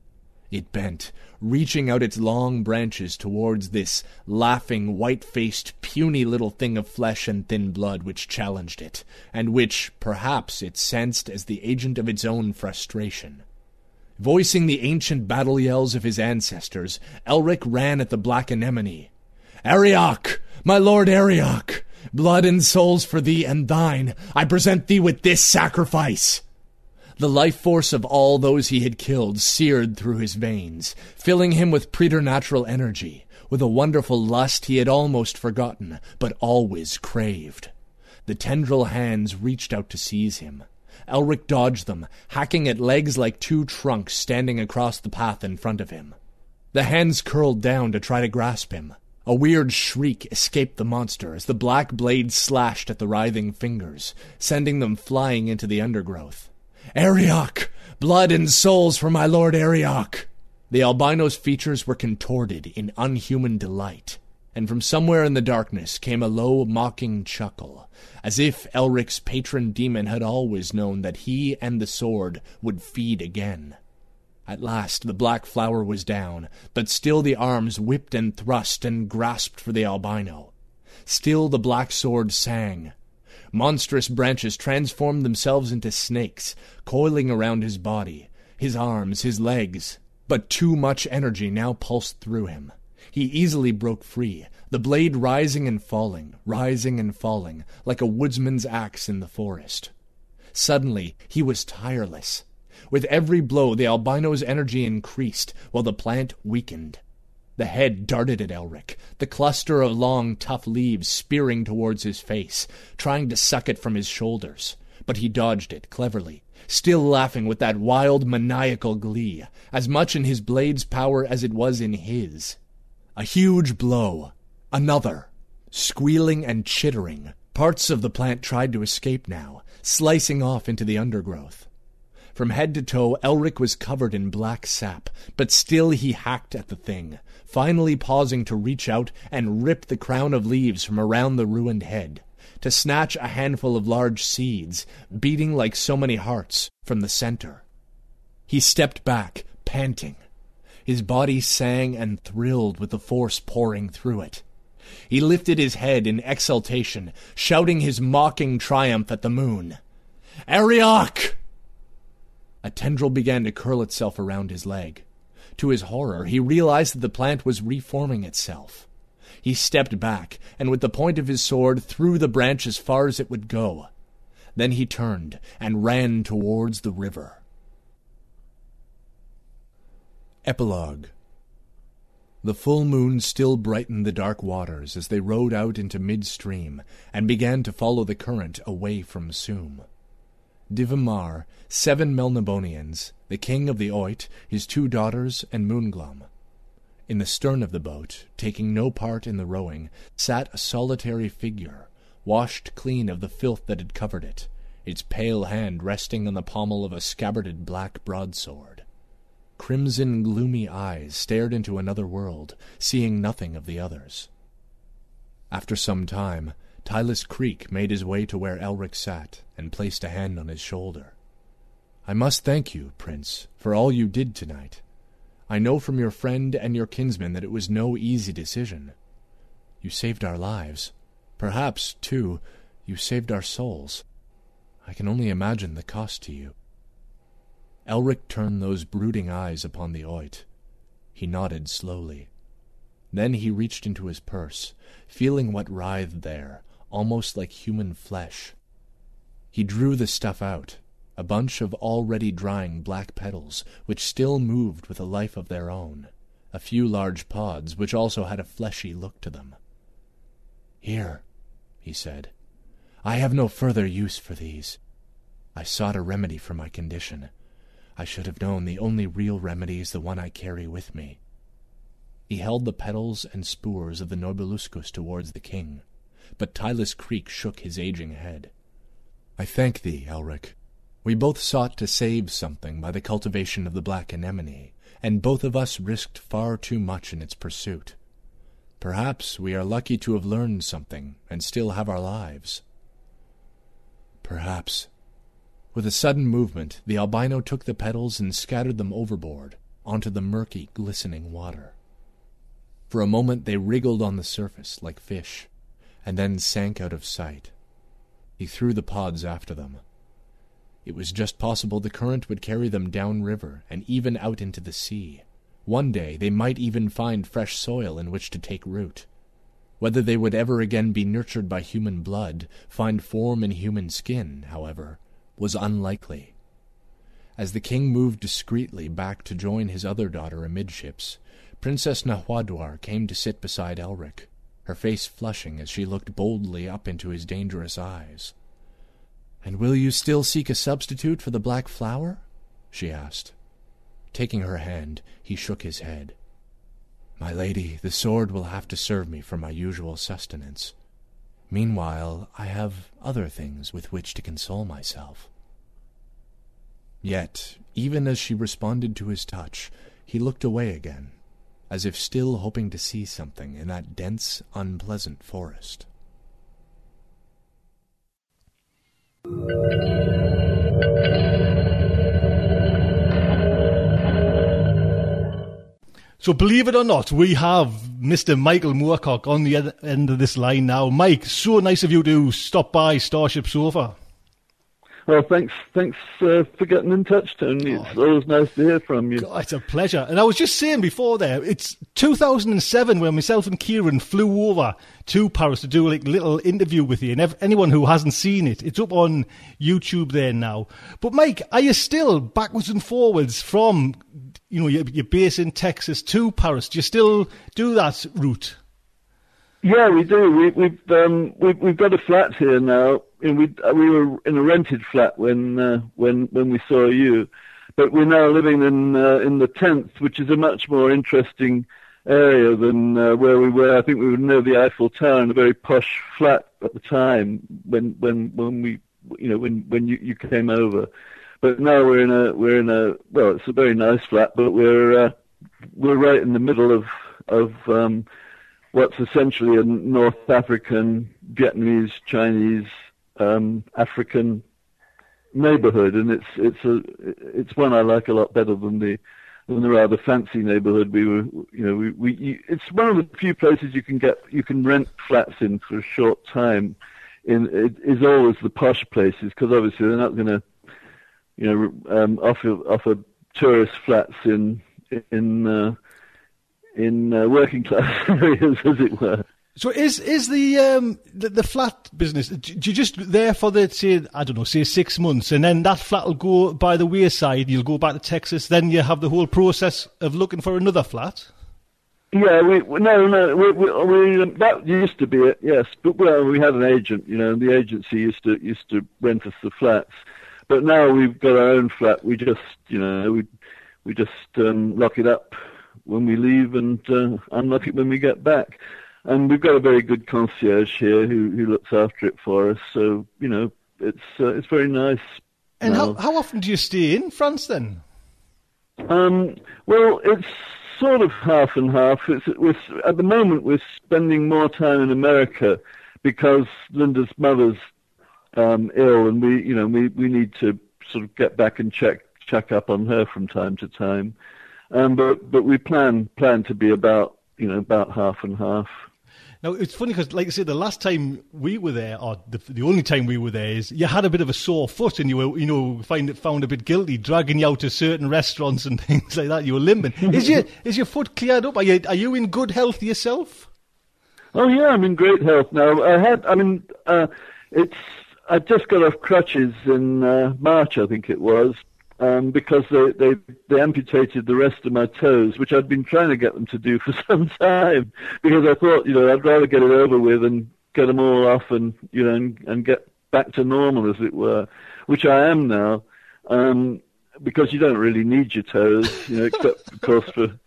It bent, reaching out its long branches towards this laughing, white-faced, puny little thing of flesh and thin blood which challenged it, and which, perhaps, it sensed as the agent of its own frustration. Voicing the ancient battle yells of his ancestors, Elric ran at the black anemone. Arioch! My lord Arioch! Blood and souls for thee and thine, I present thee with this sacrifice! The life force of all those he had killed seared through his veins, filling him with preternatural energy, with a wonderful lust he had almost forgotten, but always craved. The tendril hands reached out to seize him. Elric dodged them, hacking at legs like two trunks standing across the path in front of him. The hands curled down to try to grasp him. A weird shriek escaped the monster as the black blade slashed at the writhing fingers, sending them flying into the undergrowth. Arioch! Blood and souls for my lord Arioch! The albino's features were contorted in unhuman delight, and from somewhere in the darkness came a low, mocking chuckle, as if Elric's patron demon had always known that he and the sword would feed again. At last the black flower was down, but still the arms whipped and thrust and grasped for the albino. Still the black sword sang, Monstrous branches transformed themselves into snakes, coiling around his body, his arms, his legs. But too much energy now pulsed through him. He easily broke free, the blade rising and falling, rising and falling, like a woodsman's axe in the forest. Suddenly, he was tireless. With every blow, the albino's energy increased, while the plant weakened. The head darted at Elric, the cluster of long, tough leaves spearing towards his face, trying to suck it from his shoulders. But he dodged it cleverly, still laughing with that wild, maniacal glee, as much in his blade's power as it was in his. A huge blow. Another. Squealing and chittering, parts of the plant tried to escape now, slicing off into the undergrowth. From head to toe, Elric was covered in black sap, but still he hacked at the thing, finally pausing to reach out and rip the crown of leaves from around the ruined head, to snatch a handful of large seeds, beating like so many hearts, from the center. He stepped back, panting. His body sang and thrilled with the force pouring through it. He lifted his head in exultation, shouting his mocking triumph at the moon. Arioch! A tendril began to curl itself around his leg. To his horror, he realized that the plant was reforming itself. He stepped back, and with the point of his sword threw the branch as far as it would go. Then he turned and ran towards the river. Epilogue The full moon still brightened the dark waters as they rowed out into midstream and began to follow the current away from Soom. Divamar, seven Melnibonéans, the king of the Oit, his two daughters, and Moonglum. In the stern of the boat, taking no part in the rowing, sat a solitary figure, washed clean of the filth that had covered it, its pale hand resting on the pommel of a scabbarded black broadsword. Crimson, gloomy eyes stared into another world, seeing nothing of the others. After some time, Tylus Creek made his way to where Elric sat, and placed a hand on his shoulder. I must thank you, Prince, for all you did tonight. I know from your friend and your kinsman that it was no easy decision. You saved our lives. Perhaps, too, you saved our souls. I can only imagine the cost to you. Elric turned those brooding eyes upon the Oit. He nodded slowly. Then he reached into his purse, feeling what writhed there, almost like human flesh. He drew the stuff out, a bunch of already drying black petals, which still moved with a life of their own, a few large pods, which also had a fleshy look to them. Here, he said, I have no further use for these. I sought a remedy for my condition. I should have known the only real remedy is the one I carry with me. He held the petals and spurs of the Nobiluscus towards the king but Tylus Creek shook his aging head. I thank thee, Elric. We both sought to save something by the cultivation of the black anemone, and both of us risked far too much in its pursuit. Perhaps we are lucky to have learned something and still have our lives. Perhaps. With a sudden movement, the albino took the petals and scattered them overboard onto the murky, glistening water. For a moment they wriggled on the surface like fish, and then sank out of sight. He threw the pods after them. It was just possible the current would carry them down river and even out into the sea. One day they might even find fresh soil in which to take root. Whether they would ever again be nurtured by human blood, find form in human skin, however, was unlikely. As the king moved discreetly back to join his other daughter amidships, Princess Nahuadwar came to sit beside Elric her face flushing as she looked boldly up into his dangerous eyes. And will you still seek a substitute for the black flower? she asked. Taking her hand, he shook his head. My lady, the sword will have to serve me for my usual sustenance. Meanwhile, I have other things with which to console myself. Yet, even as she responded to his touch, he looked away again, as if still hoping to see something in that dense, unpleasant forest.
So, believe it or not, we have Mr. Michael Moorcock on the end of this line now. Mike, so nice of you to stop by Starship Sofa.
Well, thanks, thanks uh, for getting in touch, Tony. It's oh, always nice to hear from you.
God, it's a pleasure. And I was just saying before there, it's 2007 when myself and Kieran flew over to Paris to do a like, little interview with you. And if, anyone who hasn't seen it, it's up on YouTube there now. But Mike, are you still backwards and forwards from, you know, your, your base in Texas to Paris? Do you still do that route?
Yeah, we do. We, we've um, we've we've got a flat here now. We uh, we were in a rented flat when uh, when when we saw you, but we're now living in uh, in the tenth, which is a much more interesting area than uh, where we were. I think we were near the Eiffel Tower in a very posh flat at the time when when when we you know when when you, you came over. But now we're in a we're in a well, it's a very nice flat, but we're uh, we're right in the middle of of um, what's essentially a North African, Vietnamese, Chinese, um, African neighborhood, and it's it's a it's one I like a lot better than the than the rather fancy neighborhood we were. You know, we, we you, it's one of the few places you can get you can rent flats in for a short time. In it is always the posh places because obviously they're not going to, you know, um, offer offer tourist flats in in uh, in uh, working class areas, as it were.
So is is the um the, the flat business? Do you just there for the say I don't know say six months, and then that flat will go by the wayside. You'll go back to Texas, then you have the whole process of looking for another flat.
Yeah, we no no we, we, we that used to be it. Yes, but well, we had an agent, you know, and the agency used to used to rent us the flats. But now we've got our own flat. We just you know we we just um, lock it up when we leave and uh, unlock it when we get back. And we've got a very good concierge here who who looks after it for us. So you know it's uh, it's very nice.
And
now.
how how often do you stay in France then?
Um, well, it's sort of half and half. It's, we're, at the moment, we're spending more time in America because Linda's mother's um, ill, and we, you know, we, we need to sort of get back and check check up on her from time to time. Um, but but we plan plan to be about you know about half and half.
Now it's funny because, like I said, the last time we were there, or the, the only time we were there, is you had a bit of a sore foot, and you were, you know, find found a bit guilty, dragging you out to certain restaurants and things like that. You were limping. is your is your foot cleared up? Are you are you in good health yourself?
Oh yeah, I'm in great health now. I had, I mean, uh, it's I just got off crutches in uh, March, I think it was, um, because they, they they amputated the rest of my toes, which I'd been trying to get them to do for some time, because I thought, you know, I'd rather get it over with and get them all off and you know and, and get back to normal, as it were, which I am now, um, because you don't really need your toes, you know, except of course for.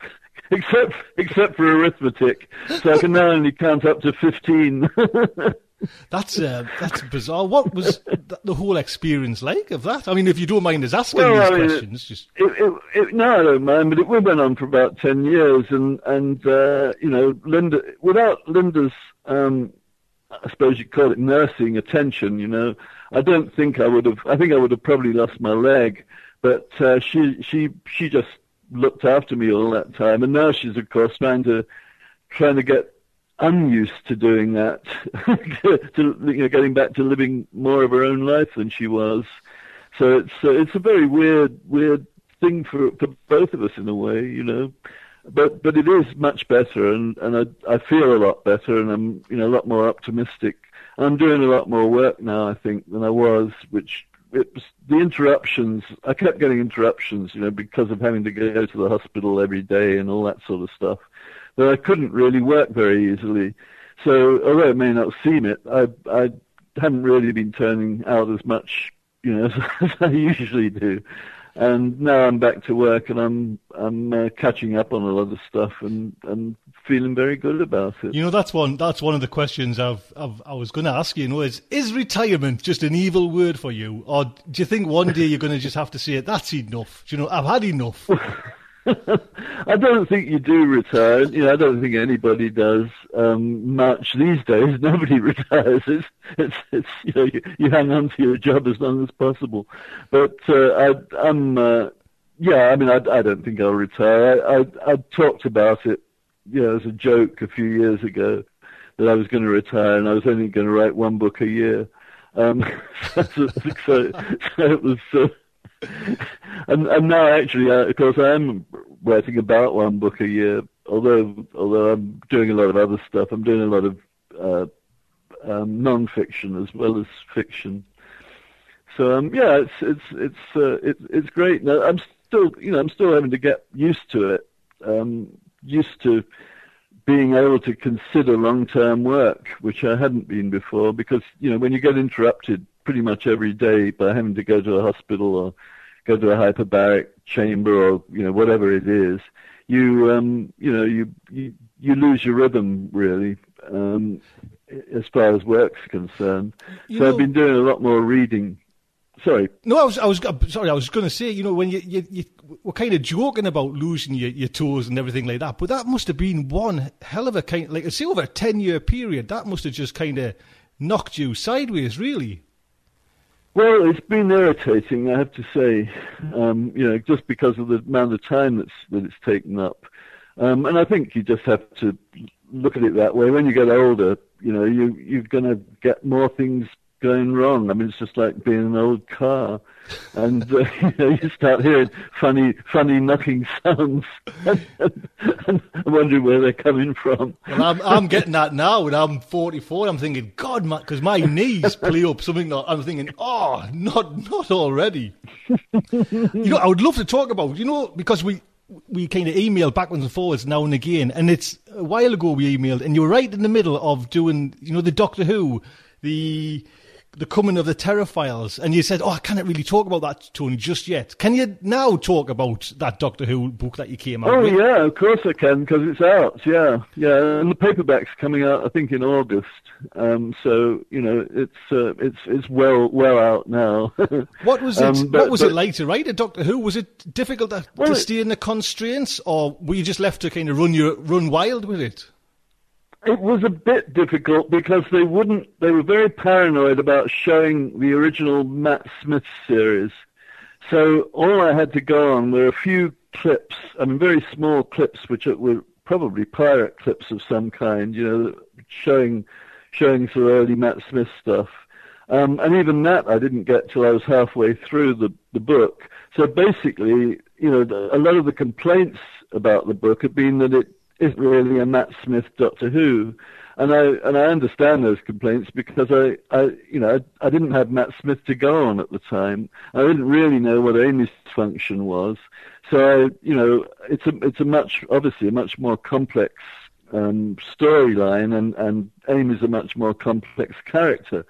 Except, except for arithmetic, so I can now only count up to fifteen.
That's uh, that's bizarre. What was th- the whole experience like of that? I mean, if you don't mind us asking
Well,
these
I mean,
questions, just
It, it, it, no, I don't mind, but it went on for about ten years, and and uh, you know, Linda, without Linda's, um, I suppose you'd call it nursing attention. You know, I don't think I would have. I think I would have probably lost my leg, but uh, she she she just looked after me all that time, and now she's of course trying to trying to get unused to doing that, to you know, getting back to living more of her own life than she was. So it's uh, it's a very weird weird thing for for both of us in a way, you know. But but it is much better, and and I I feel a lot better, and I'm you know a lot more optimistic. I'm doing a lot more work now, I think, than I was, which it was the interruptions. I kept getting interruptions, you know, because of having to go to the hospital every day and all that sort of stuff that I couldn't really work very easily. So although it may not seem it, I I hadn't really been turning out as much, you know, as, I usually do. And now I'm back to work, and I'm I'm uh, catching up on a lot of stuff, and and feeling very good about it.
you know that's one that's one of the questions I've, I've I was going to ask you. You know, is is retirement just an evil word for you, or do you think one day you're going to just have to say it? that's enough? Do you know, I've had enough.
I don't think you do retire. You know, I don't think anybody does um, much these days. Nobody retires. It's, it's, it's you know, you, you hang on to your job as long as possible. But uh, I, I'm, uh, yeah, I mean, I, I don't think I'll retire. I, I, I talked about it, you know, as a joke a few years ago that I was going to retire and I was only going to write one book a year. Um, so, so, so it was. Uh, and, and now actually, uh, of course, I am writing about one book a year. Although although I'm doing a lot of other stuff, I'm doing a lot of uh, um, non-fiction as well as fiction. So um, yeah, it's it's it's uh, it's it's great. Now, I'm still you know I'm still having to get used to it. Um, used to being able to consider long-term work, which I hadn't been before, because you know when you get interrupted pretty much every day by having to go to a hospital or go to a hyperbaric chamber or you know whatever it is, you um, you know you, you you lose your rhythm really um, as far as work's concerned.
You
so
know-
I've been doing a lot more reading. Sorry.
No, I was, I was, sorry, I was going to say, you know, when you, you, you were kind of joking about losing your, your toes and everything like that, but that must have been one hell of a kind, like, say over a 10 year period, that must have just kind of knocked you sideways, really.
Well, it's been irritating, I have to say. Um, you know, just because of the amount of time that's that it's taken up. Um, and I think you just have to look at it that way. When you get older, you know, you you're going to get more things going wrong. I mean, it's just like being an old car, and uh, you, know, you start hearing funny, funny knocking sounds, and, and, wondering where they're coming from.
Well, I'm, I'm getting that now, and I'm 44. I'm thinking, God, because my, my, knees play up something. That I'm thinking, oh, not not already. you know, I would love to talk about, you know, because we we kind of email backwards and forwards now and again, and it's a while ago we emailed, and you were right in the middle of doing, you know, the Doctor Who, the the coming of the Terraphiles, and you said, "Oh, I can't really talk about that, Tony, just yet." Can you now talk about that Doctor Who book that you came out
oh,
with?
yeah, of course I can because it's out. Yeah, yeah, and the paperback's coming out, I think, in August. Um, so you know, it's uh, it's it's well well out now.
what was it? Um, but, what was but, it like to write a Doctor Who? Was it difficult to, well, to stay in the constraints, or were you just left to kind of run your run wild with it?
It was a bit difficult because they wouldn't. They were very paranoid about showing the original Matt Smith series. So all I had to go on were a few clips. I mean, very small clips, which were probably pirate clips of some kind. You know, showing showing some early Matt Smith stuff. Um, and even that I didn't get till I was halfway through the the book. So basically, you know, a lot of the complaints about the book have been that it isn't really a Matt Smith Doctor Who, and I and I understand those complaints because I, I you know I, I didn't have Matt Smith to go on at the time. I didn't really know what Amy's function was, so I you know it's a it's a much obviously a much more complex um, storyline, and and Amy's a much more complex character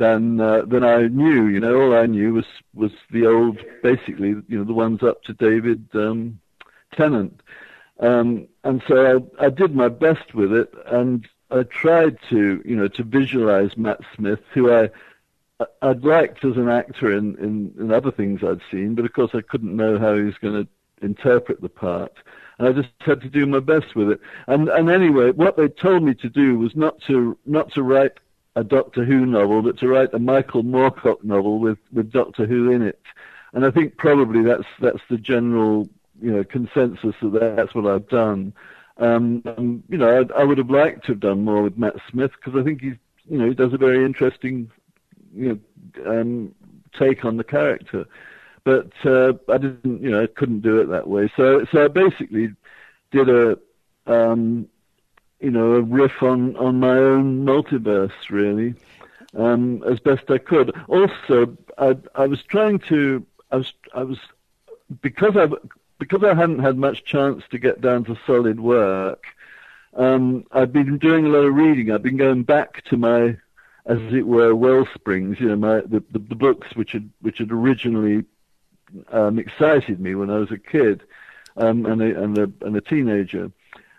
than uh, than I knew. You know, all I knew was was the old, basically, you know, the ones up to David um, Tennant. Um, and so I, I did my best with it, and I tried to, you know, to visualize Matt Smith, who I I'd liked as an actor in, in, in other things I'd seen, but of course I couldn't know how he was going to interpret the part. And I just had to do my best with it. And and anyway, what they told me to do was not to not to write a Doctor Who novel, but to write a Michael Moorcock novel with, with Doctor Who in it. And I think probably that's that's the general you know consensus that that's what I've done. Um, um, you know, I, I, would have liked to have done more with Matt Smith because I think he's, you know, he does a very interesting, you know, um, take on the character. But uh, I didn't, you know, I couldn't do it that way. So, so I basically did a, um, you know, a riff on on my own multiverse, really, um, as best I could. Also, I, I was trying to, I was, I was because I because I hadn't had much chance to get down to solid work, um, I've been doing a lot of reading. I've been going back to my, as it were, well springs. You know, my the, the, the books which had which had originally um, excited me when I was a kid um, and a, and a and a teenager.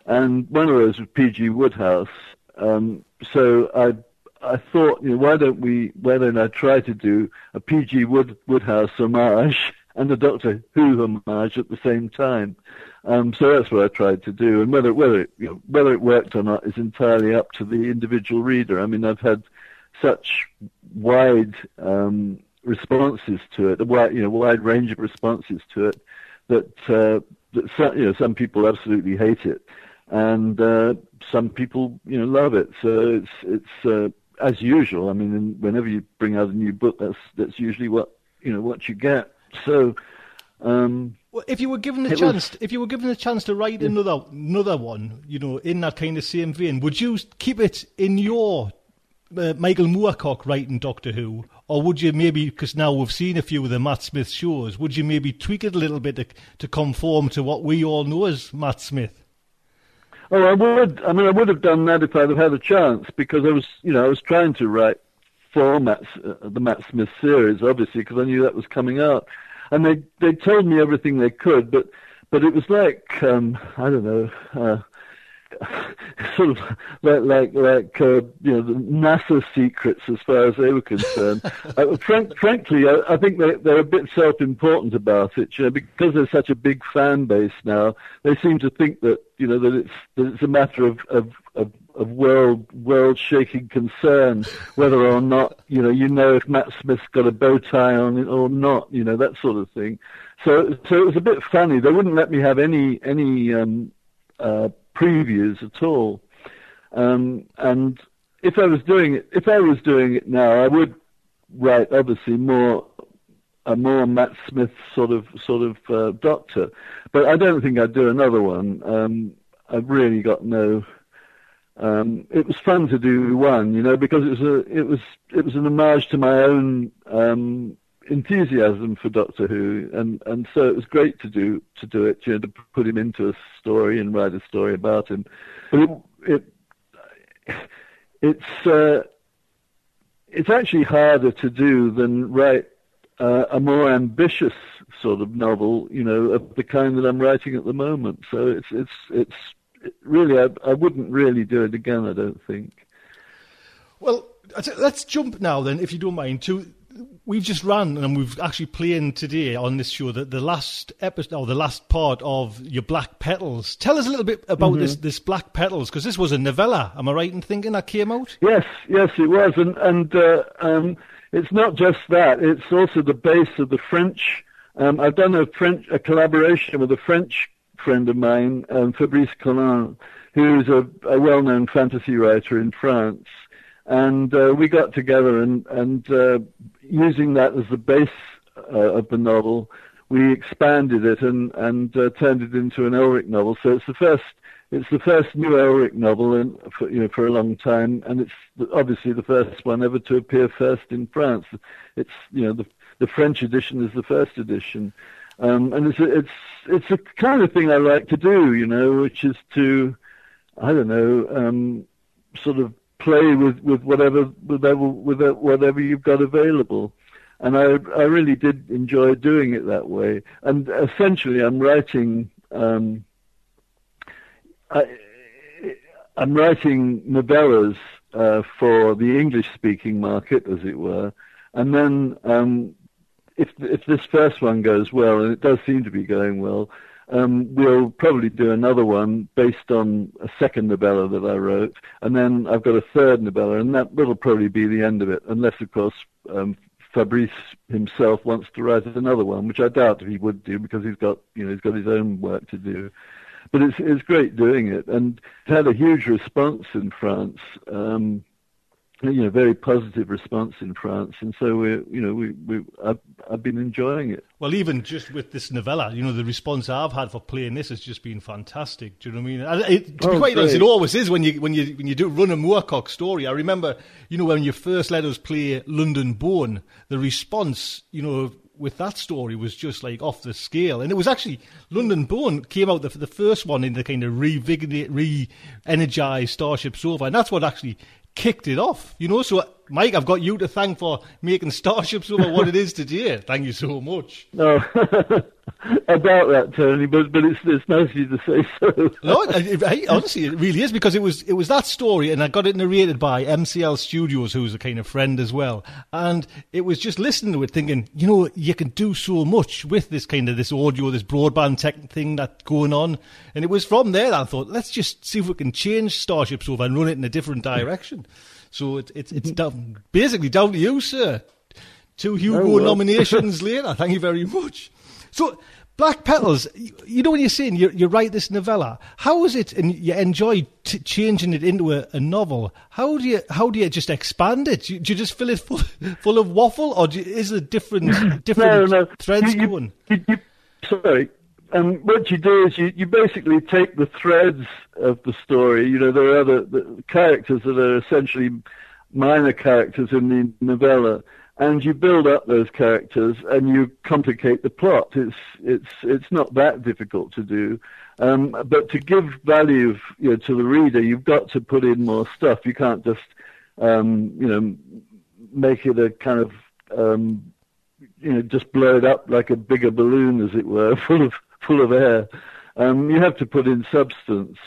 And one of those was P.G. Wodehouse. Um, so I I thought, you know, why don't we, why don't I try to do a P.G. Wood, Wodehouse homage and the Doctor Who homage at the same time. Um, so that's what I tried to do, and whether whether you know, whether it worked or not is entirely up to the individual reader. I mean, I've had such wide um, responses to it, a wide you know wide range of responses to it that uh, that some, you know some people absolutely hate it, and uh, some people you know love it. So it's it's uh, as usual. I mean, whenever you bring out a new book, that's that's usually what you know what you get. So, um,
well, if you were given the chance, was, if you were given the chance to write yeah. another another one, you know, in that kind of same vein, would you keep it in your uh, Michael Moorcock writing Doctor Who, or would you maybe, because now we've seen a few of the Matt Smith shows, would you maybe tweak it a little bit to, to conform to what we all know as Matt Smith?
Oh, I would. I mean, I would have done that if I'd have had a chance, because I was, you know, I was trying to write for Matt, uh, the Matt Smith series, obviously, because I knew that was coming out. And they they told me everything they could, but but it was like um, I don't know. Uh, sort of like like like uh, you know the NASA secrets as far as they were concerned. uh, frank, frankly, I, I think they they're a bit self-important about it, you know, because there's such a big fan base now. They seem to think that you know that it's that it's a matter of of, of of world world shaking concern whether or not you know you know if Matt Smith's got a bow tie on or not you know that sort of thing so so it was a bit funny they wouldn't let me have any any um, uh, previews at all um, and if I was doing it if I was doing it now I would write obviously more a more Matt Smith sort of sort of uh, Doctor, but I don't think I'd do another one. Um, I've really got no. Um, it was fun to do one, you know, because it was a it was it was an homage to my own um, enthusiasm for Doctor Who, and and so it was great to do to do it, you know, to put him into a story and write a story about him. But it it it's uh, it's actually harder to do than write uh, a more ambitious sort of novel, you know, of the kind that I'm writing at the moment. So it's it's it's it really I, I wouldn't really do it again. I don't think.
Well, let's jump now then, if you don't mind, to we've just run and we've actually playing today on this show the, the last episode or the last part of your Black Petals. Tell us a little bit about mm-hmm. this this Black Petals because this was a novella. Am I right in thinking that came out?
Yes, yes, it was, and and uh, um, it's not just that; it's also the base of the French. Um, I've done a French a collaboration with a French friend of mine, um, Fabrice Colin, who's a, a well-known fantasy writer in France and uh, we got together and and uh, using that as the base uh, of the novel, we expanded it and and uh, turned it into an Elric novel. So it's the first it's the first new Elric novel in, for, you know, for a long time, and it's obviously the first one ever to appear first in France. It's you know the the French edition is the first edition, um, and it's a, it's it's the kind of thing I like to do, you know, which is to I don't know um, sort of play with, with whatever whatever with whatever you've got available. And I I really did enjoy doing it that way. And essentially, I'm writing um, I, I'm writing novellas uh, for the English-speaking market, as it were. And then um, if if this first one goes well, and it does seem to be going well, um, we'll probably do another one based on a second novella that I wrote, and then I've got a third novella, and that will probably be the end of it, unless, of course, um, Fabrice himself wants to write another one, which I doubt he would do because he's got, you know, he's got his own work to do. But it's it's great doing it, and it had a huge response in France. Um, you know, very positive response in France, and so we, you know, we, we, I've, I've been enjoying it.
Well, even just with this novella, you know, the response I've had for playing this has just been fantastic. Do you know what I mean? Uh, it, to oh, be quite honest, it always is when you when you when you do run a Moorcock story. I remember, you know, when you first let us play London Bone, the response, you know, with that story was just like off the scale. And it was actually London Bone came out the, the first one in the kind of revigorate, re-energized Starship Sofa, and that's what actually kicked it off. You know, so Mike, I've got you to thank for making Starship Sofa what it is today. Thank you so much.
No, about that, Tony, but but it's it's nice of you to say so.
no, it, it, honestly, it really is because it was it was that story, and I got it narrated by MCL Studios, who's a kind of friend as well, and it was just listening to it, thinking, you know, you can do so much with this kind of this audio, this broadband tech thing that's going on, and it was from there that I thought, let's just see if we can change Starship Sofa and run it in a different direction. So it, it, it's mm. down, basically down to you, sir. Two Hugo well. nominations later. Thank you very much. So, Black Petals, you know when you're saying you, you write this novella, how is it, and you enjoy t- changing it into a, a, novel? How do you how do you just expand it? Do you, do you just fill it full, full of waffle, or you, is there different different no, no. threads
you,
going?
sorry, and what you do is you, you basically take the threads of the story. You know, there are other the characters that are essentially minor characters in the novella, and you build up those characters and you complicate the plot. It's it's it's not that difficult to do, um, but to give value you know, to the reader, you've got to put in more stuff. You can't just um, you know make it a kind of um, you know just blow it up like a bigger balloon, as it were, full of full of air. Um, you have to put in substance,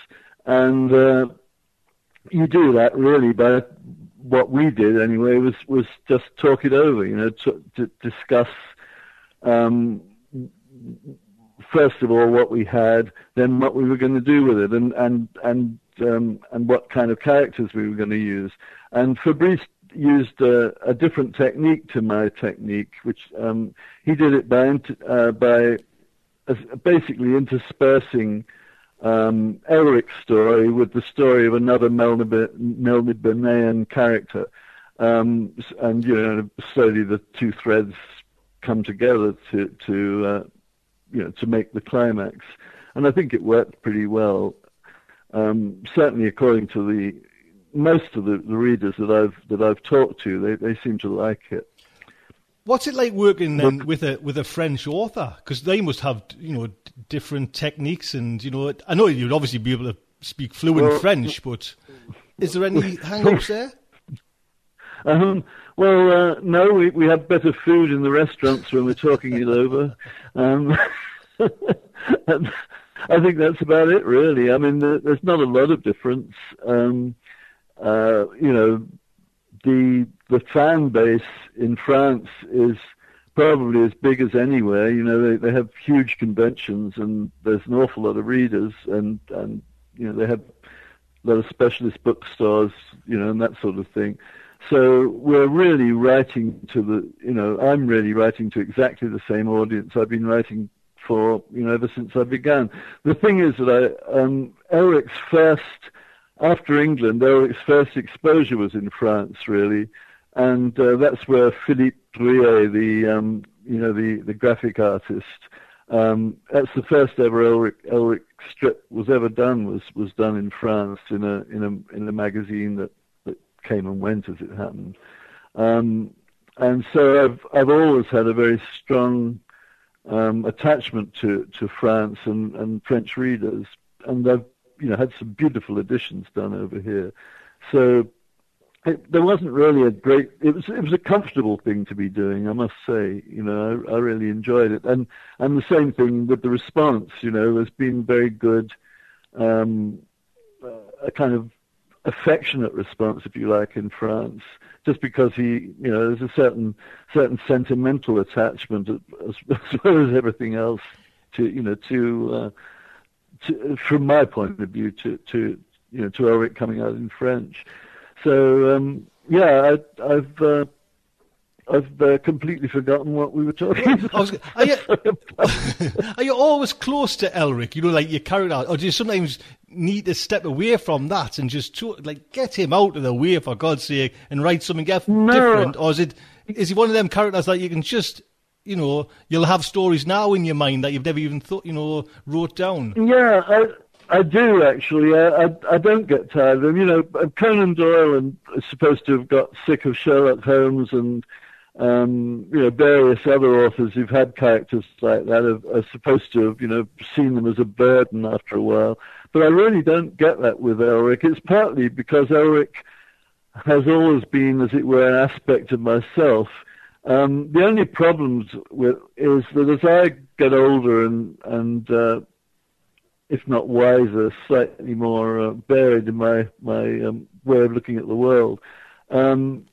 and uh, you do that really by what we did anyway was was just talk it over. You know, to, to discuss um, first of all what we had, then what we were going to do with it, and and and um, and what kind of characters we were going to use. And Fabrice used a, a, different technique to my technique, which um, he did it by uh, by basically interspersing um, Elric's story with the story of another Melnibonéan character. um, and you know slowly the two threads come together to to uh, you know to make the climax, and I think it worked pretty well. Um, certainly, according to the most of the, the readers that I've that I've talked to, they, they seem to like it.
What's it like working then with a with a French author? Because they must have you know different techniques, and you know I know you'd obviously be able to speak fluent well, French, but is there any hang-ups there?
Um, well, uh, no, we, we have better food in the restaurants when we're talking it over. Um, I think that's about it, really. I mean, there's not a lot of difference. Um, uh, you know, the the fan base in France is probably as big as anywhere. You know, they, they have huge conventions and there's an awful lot of readers and, and, you know, they have a lot of specialist bookstores, you know, and that sort of thing. So we're really writing to the, you know, I'm really writing to exactly the same audience I've been writing for, you know, ever since I began. The thing is that I, um, Elric's first, after England, Elric's first exposure was in France, really, and uh, that's where Philippe Druillet, the, um, you know, the, the graphic artist, um, that's the first ever Elric, Elric strip was ever done was was done in France in a in a in a magazine that came and went as it happened. Um, and so I've I've always had a very strong um, attachment to, to France and, and French readers, and I've you know had some beautiful editions done over here. So it, there wasn't really a great. It was it was a comfortable thing to be doing, I must say. You know, I, I really enjoyed it, and and the same thing with the response. You know, has been very good. Um, a kind of affectionate response, if you like, in France, just because he, you know, there's a certain certain sentimental attachment as, as well as everything else to, you know, to, uh, to from my point of view, to to you know, to Elric coming out in French. So um, yeah, I, I've. Uh, I've uh, completely forgotten what we were talking about. Was,
are, you, are you always close to Elric? You know, like your character, or do you sometimes need to step away from that and just to, like get him out of the way for God's sake and write something no. different? Or is it is he one of them characters that you can just you know you'll have stories now in your mind that you've never even thought you know wrote down?
Yeah, I I do actually. I I, I don't get tired of them. You know, Conan Doyle and is supposed to have got sick of Sherlock Holmes and um, you know, various other authors who've had characters like that have, are supposed to have, you know, seen them as a burden after a while. But I really don't get that with Elric. It's partly because Elric has always been, as it were, an aspect of myself. Um, the only problems with is that as I get older and and uh, if not wiser, slightly more uh, buried in my my um, way of looking at the world, um,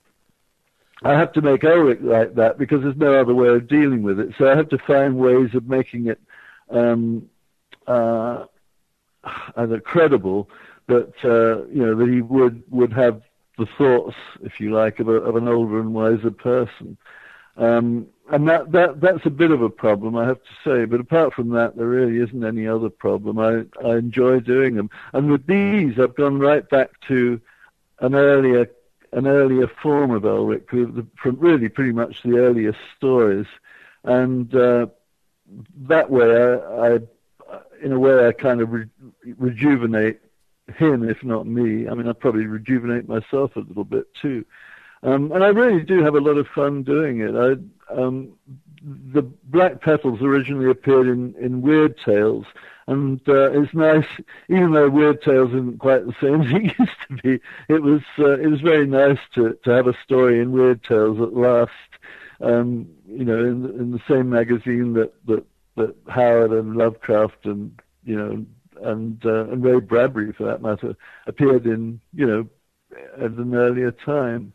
I have to make Elric like that because there's no other way of dealing with it. So I have to find ways of making it um, uh, either credible that uh, you know that he would would have the thoughts, if you like, of, a, of an older and wiser person. Um, and that, that that's a bit of a problem, I have to say. But apart from that, there really isn't any other problem. I I enjoy doing them, and with these, I've gone right back to an earlier an earlier form of Elric, from really pretty much the earliest stories, and uh, that way I, I in a way, I kind of re- rejuvenate him, if not me. I mean, I probably rejuvenate myself a little bit too. Um, and I really do have a lot of fun doing it. I, um, the Black Petals originally appeared in, in Weird Tales, and uh, it's nice, even though Weird Tales isn't quite the same as it used to be. It was uh, it was very nice to to have a story in Weird Tales at last. Um, you know, in, in the same magazine that that that Howard and Lovecraft and you know and uh, and Ray Bradbury for that matter appeared in you know at an earlier time.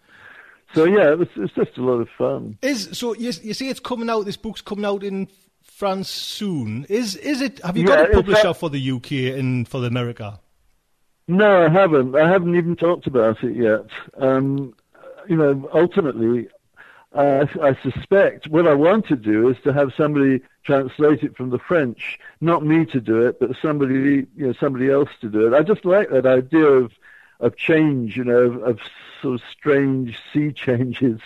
So yeah, it was it's just a lot of fun.
Is so you you see it's coming out. This book's coming out in France soon. Is is it? Have you yeah, got a publisher for the UK and for the America?
No, I haven't. I haven't even talked about it yet. Um, you know, ultimately, uh, I suspect what I want to do is to have somebody translate it from the French, not me to do it, but somebody, you know, somebody else to do it. I just like that idea of of change, you know, of, of sort of strange sea changes.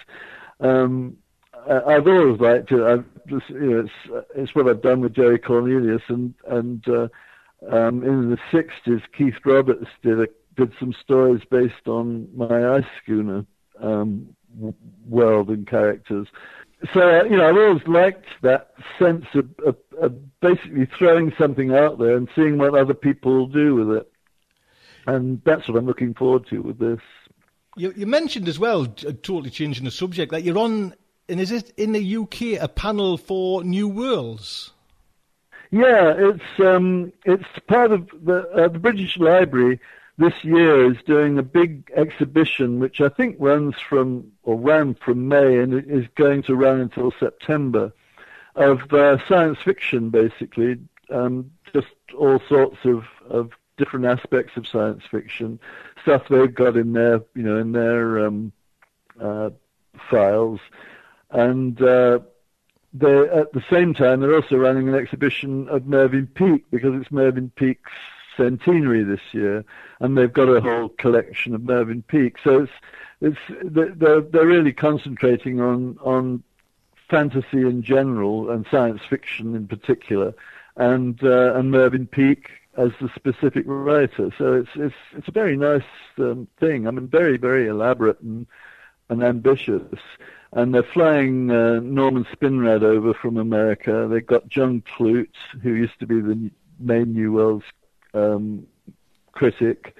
Um, I've always liked it. I've just, you know, it's it's what I've done with Jerry Cornelius, and and uh, um, in the '60s, Keith Roberts did a, did some stories based on my ice schooner um, world and characters. So you know, I've always liked that sense of, of, of basically throwing something out there and seeing what other people do with it, and that's what I'm looking forward to with this.
You, you mentioned as well, totally changing the subject, that you're on and is it in the UK a panel for New Worlds?
Yeah, it's um, it's part of the uh, the British Library this year is doing a big exhibition, which I think runs from or ran from May and is going to run until September, of uh, science fiction, basically, um, just all sorts of, of different aspects of science fiction, stuff they've got in their you know in their um, uh, files. And uh, they at the same time they're also running an exhibition of Mervyn Peake because it's Mervyn Peake's centenary this year, and they've got a whole collection of Mervyn Peake. So it's it's they're they're really concentrating on on fantasy in general and science fiction in particular, and uh, and Mervyn Peake as the specific writer. So it's it's it's a very nice um, thing. I mean, very very elaborate and and ambitious and they're flying uh, Norman Spinrad over from America. They've got John Clute, who used to be the main New Worlds um, critic.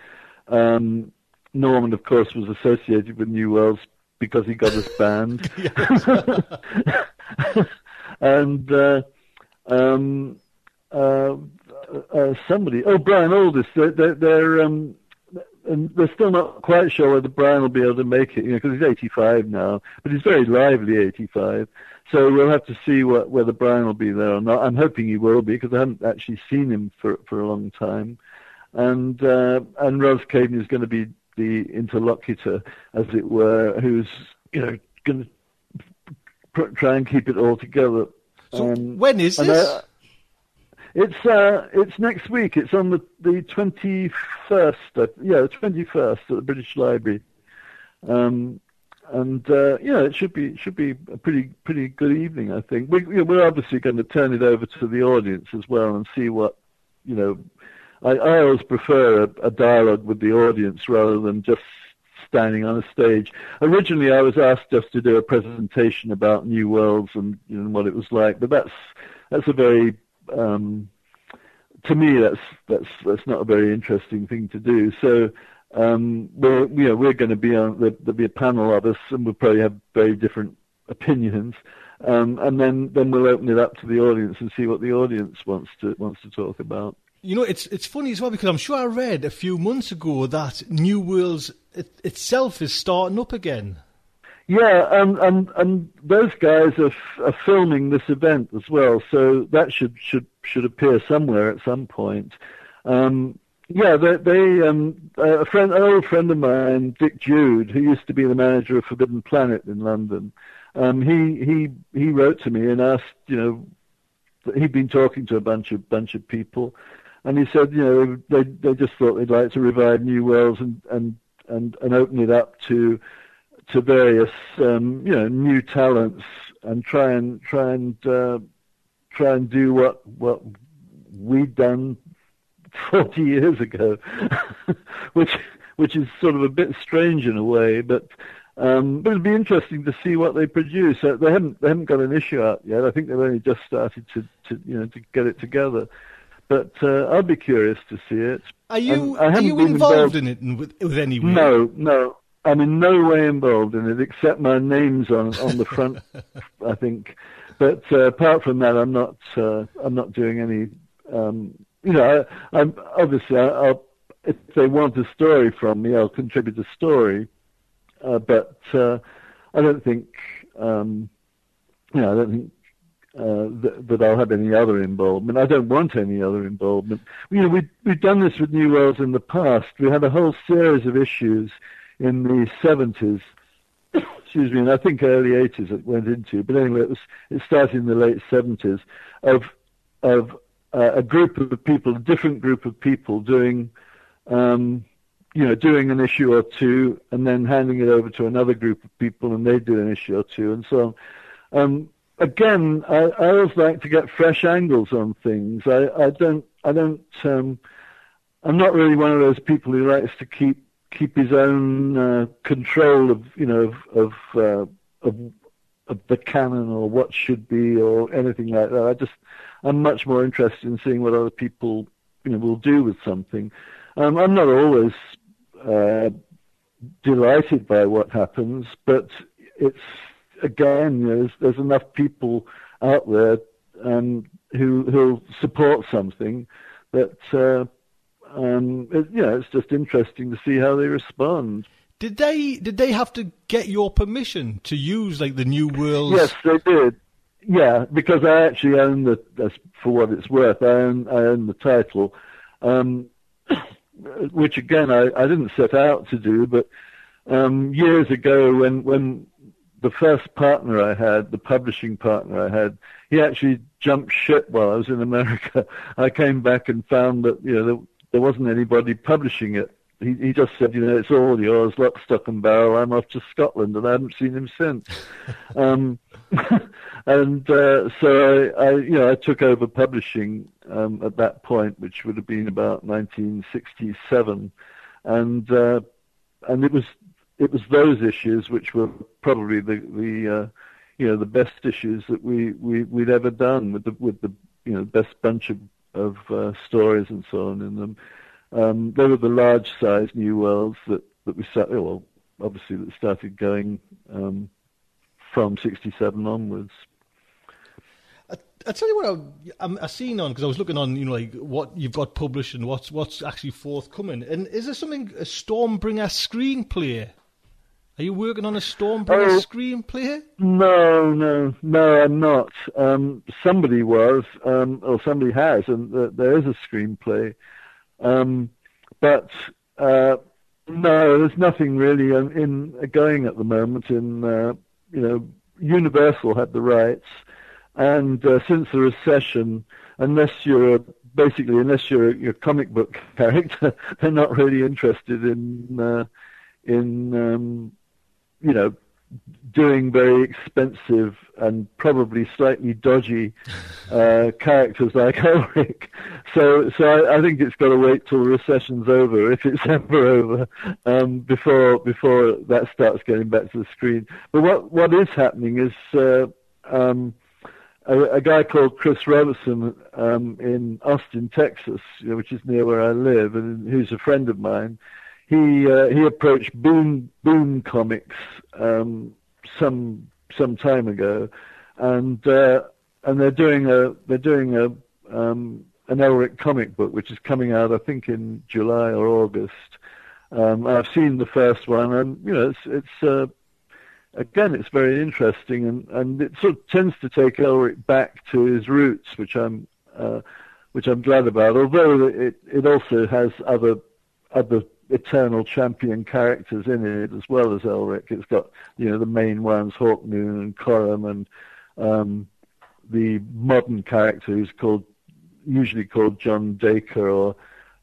Um, Norman, of course, was associated with New Worlds because he got us banned. and uh, um, uh, uh, somebody, oh, Brian Aldiss, they're, they're, they're um, and they're still not quite sure whether Brian will be able to make it, you know, because he's 85 now, but he's very lively 85. So we'll have to see what, whether Brian will be there or not. I'm hoping he will be because I haven't actually seen him for for a long time, and uh, and Ros Kaden is going to be the interlocutor, as it were, who's you know going to pr- try and keep it all together.
So um, when is this? I,
it's uh, it's next week. It's on the the twenty first. Uh, yeah, the twenty first at the British Library. Um, and uh, yeah, it should be should be a pretty pretty good evening. I think we, we're obviously going to turn it over to the audience as well and see what you know. I, I always prefer a, a dialogue with the audience rather than just standing on a stage. Originally, I was asked just to do a presentation about New Worlds and you know, what it was like, but that's that's a very um, to me, that's that's that's not a very interesting thing to do. So um, we're you know we're going to be on there'll be a panel of us, and we'll probably have very different opinions. Um, and then, then we'll open it up to the audience and see what the audience wants to wants to talk about.
You know, it's it's funny as well because I'm sure I read a few months ago that New Worlds it, itself is starting up again.
Yeah, and and and those guys are, f- are filming this event as well, so that should should should appear somewhere at some point. Um, yeah, they, they um, a friend, an old friend of mine, Dick Jude, who used to be the manager of Forbidden Planet in London, um, he he he wrote to me and asked, you know, he'd been talking to a bunch of bunch of people, and he said, you know, they they just thought they'd like to revive New Worlds and and and, and open it up to to various um, you know new talents and try and try and uh, try and do what what we'd done 40 years ago, which which is sort of a bit strange in a way, but um, but it'd be interesting to see what they produce. Uh, they haven't they haven't got an issue out yet. I think they've only just started to, to you know to get it together. But uh, I'll be curious to see it.
Are you are you involved, involved, in it with, with any way?
No, no. I'm in no way involved in it, except my name's on on the front, I think. But uh, apart from that, I'm not uh, I'm not doing any. Um, you know, I, am obviously I, will if they want a story from me, I'll contribute a story. Uh, but uh, I don't think um, you know I don't think uh, that, that, I'll have any other involvement. I don't want any other involvement. You know, we we've done this with New Worlds in the past. We had a whole series of issues in the 70s, excuse me, and I think early 80s it went into, but anyway, it was it started in the late 70s of of uh, a group of people, a different group of people doing um, you know, doing an issue or two and then handing it over to another group of people and they do an issue or two and so on. Um, again, I, I always like to get fresh angles on things. I, I don't, I don't, um, I'm not really one of those people who likes to keep keep his own uh, control of, you know, of of, uh, of of the canon or what should be or anything like that. I just, I'm much more interested in seeing what other people, you know, will do with something. Um, I'm not always uh, delighted by what happens, but it's again, there's, there's enough people out there um, who who support something that uh, um, it, you know, it's just interesting to see how they respond.
Did they did they have to get your permission to use like the New World?
Yes, they did. Yeah, because I actually own the, for what it's worth, I own I own the title. Um, which again I, I didn't set out to do, but um, years ago when when the first partner I had, the publishing partner I had, he actually jumped ship while I was in America. I came back and found that you know there, wasn't anybody publishing it. He, he just said, you know, it's all yours, lock, stock, and barrel. I'm off to Scotland, and I haven't seen him since. um, and uh, so I, I, you know, I took over publishing um, at that point, which would have been about 1967, and uh, and it was it was those issues which were probably the the uh, you know the best issues that we, we we'd ever done with the with the you know best bunch of of uh, stories and so on in them. Um, they were the large size new worlds that that we started. Well, obviously that started going um, from '67 onwards.
I tell you what, I'm I seen on because I was looking on, you know, like what you've got published and what's what's actually forthcoming. And is there something a Stormbringer screenplay? Are you working on a Stormbringer oh, screenplay?
No, no, no, I'm not. Um, somebody was, um, or somebody has, and uh, there is a screenplay. Um, but uh, no, there's nothing really in, in going at the moment. In uh, you know, Universal had the rights and uh, since the recession, unless you're a, basically unless you're a, you're a comic book character, they're not really interested in uh, in um, you know doing very expensive and probably slightly dodgy uh, characters like Elric. So, so I, I, think it's got to wait till the recession's over, if it's ever over, um, before before that starts getting back to the screen. But what what is happening is uh, um, a, a guy called Chris Roberson um, in Austin, Texas, you know, which is near where I live, and who's a friend of mine. He uh, he approached Boom Boom Comics um, some some time ago, and uh, and they're doing a they're doing a um, an Elric comic book which is coming out I think in July or August. Um, I've seen the first one, and you know it's it's uh, again, it's very interesting, and, and it sort of tends to take Elric back to his roots, which I'm uh, which I'm glad about. Although it it also has other other eternal champion characters in it as well as Elric. It's got you know the main ones, Hawkmoon and Corum, and um, the modern character who's called usually called John Daker, or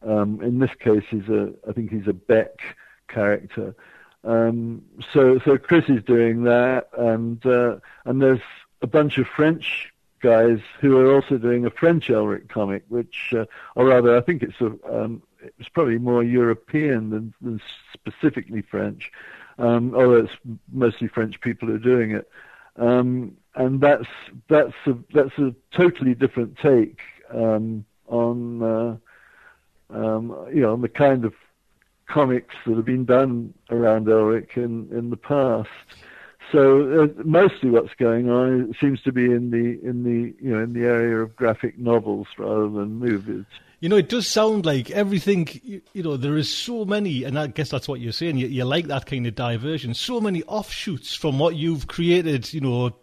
um, in this case he's a I think he's a Bek character. Um, so so Chris is doing that, and uh, and there's a bunch of French guys who are also doing a French Elric comic, which, uh, or rather, I think it's a, um, it's probably more European than, than specifically French, um, although it's mostly French people who are doing it. Um, and that's that's a that's a totally different take um, on uh, um, you know on the kind of comics that have been done around Elric in, in the past. So uh, mostly what's going on seems to be in the in the you know in the area of graphic novels rather than movies.
You know, it does sound like everything. You, know, there is so many, and I guess that's what you're saying. You, you like that kind of diversion. So many offshoots from what you've created. You know,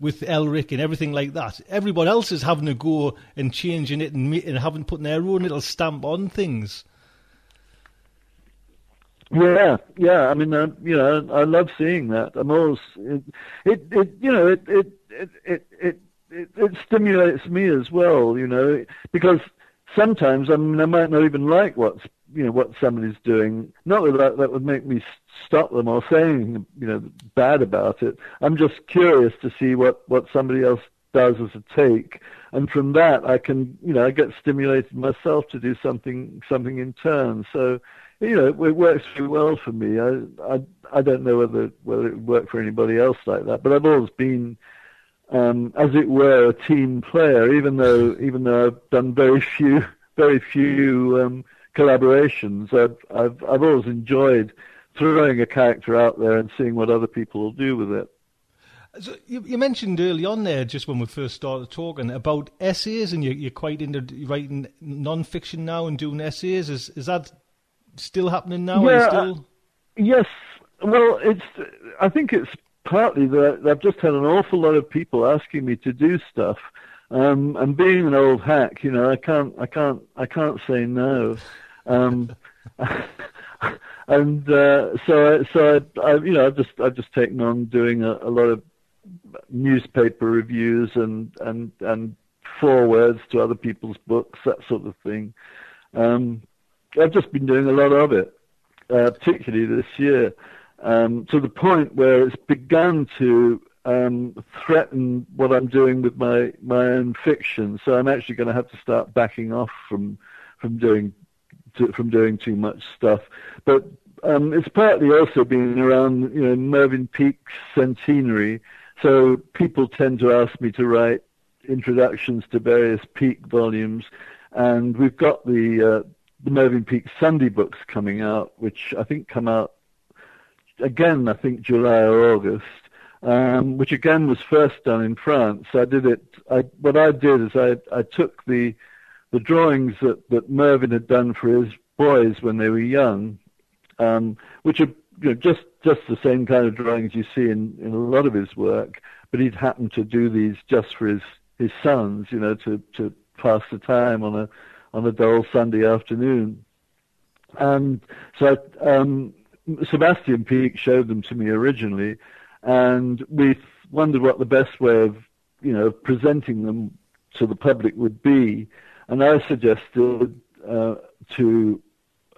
with Elric and everything like that. Everyone else is having to go and changing it and, and having putting their own little stamp on things.
Yeah, yeah. I mean, uh, you know, I love seeing that. I'm always it, it, it you know, it, it, it, it, it, it stimulates me as well. You know, because sometimes I mean, I might not even like what's you know what somebody's doing. Not that that, that would make me stop them or say anything you know bad about it. I'm just curious to see what what somebody else does as a take, and from that I can you know I get stimulated myself to do something something in turn. So you know it, works very well for me. I I I don't know whether whether it would work for anybody else like that, but I've always been. Um, as it were, a team player. Even though, even though I've done very few, very few um, collaborations, I've, I've, I've always enjoyed throwing a character out there and seeing what other people will do with it.
So you, you, mentioned early on there, just when we first started talking about essays, and you, are quite into writing non-fiction now and doing essays. Is is that still happening now?
Yeah,
still...
uh, yes. Well, it's. I think it's partly that I've just had an awful lot of people asking me to do stuff, um, and being an old hack, you know, I can't, I can't, I can't say no. Um, and uh, so, so I, I, you know, I've just, I've just taken on doing a, a lot of newspaper reviews and and and forewords to other people's books, that sort of thing. Um, I've just been doing a lot of it, uh, particularly this year, um, to the point where it's begun to um, threaten what I'm doing with my my own fiction. So I'm actually going to have to start backing off from from doing to, from doing too much stuff. But um, it's partly also been around you know Mervyn Peake's centenary so people tend to ask me to write introductions to various Peake volumes, and we've got the uh, the Mervyn Peake Sunday books coming out, which I think come out again, I think July or August, um, which again was first done in France. I did it. I, what I did is I I took the the drawings that that Mervyn had done for his boys when they were young, um, which are you know, just just the same kind of drawings you see in, in a lot of his work, but he'd happened to do these just for his, his sons, you know, to, to pass the time on a on a dull Sunday afternoon. And so um, Sebastian Peake showed them to me originally, and we wondered what the best way of you know presenting them to the public would be. And I suggested uh, to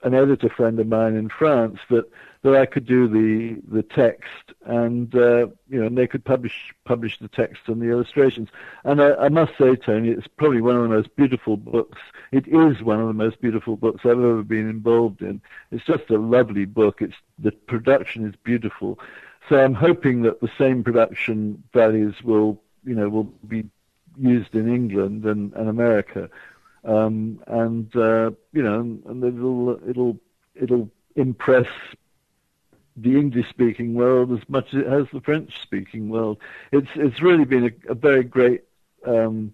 an editor friend of mine in France that that I could do the the text and uh, you know and they could publish publish the text and the illustrations. And I, I, must say, Tony, it's probably one of the most beautiful books. It is one of the most beautiful books I've ever been involved in. It's just a lovely book. It's the production is beautiful. So I'm hoping that the same production values will you know will be used in England and, and America um, and uh, you know, and it'll it'll it'll impress the English-speaking world as much as it has the French-speaking world. It's it's really been a, a very great um,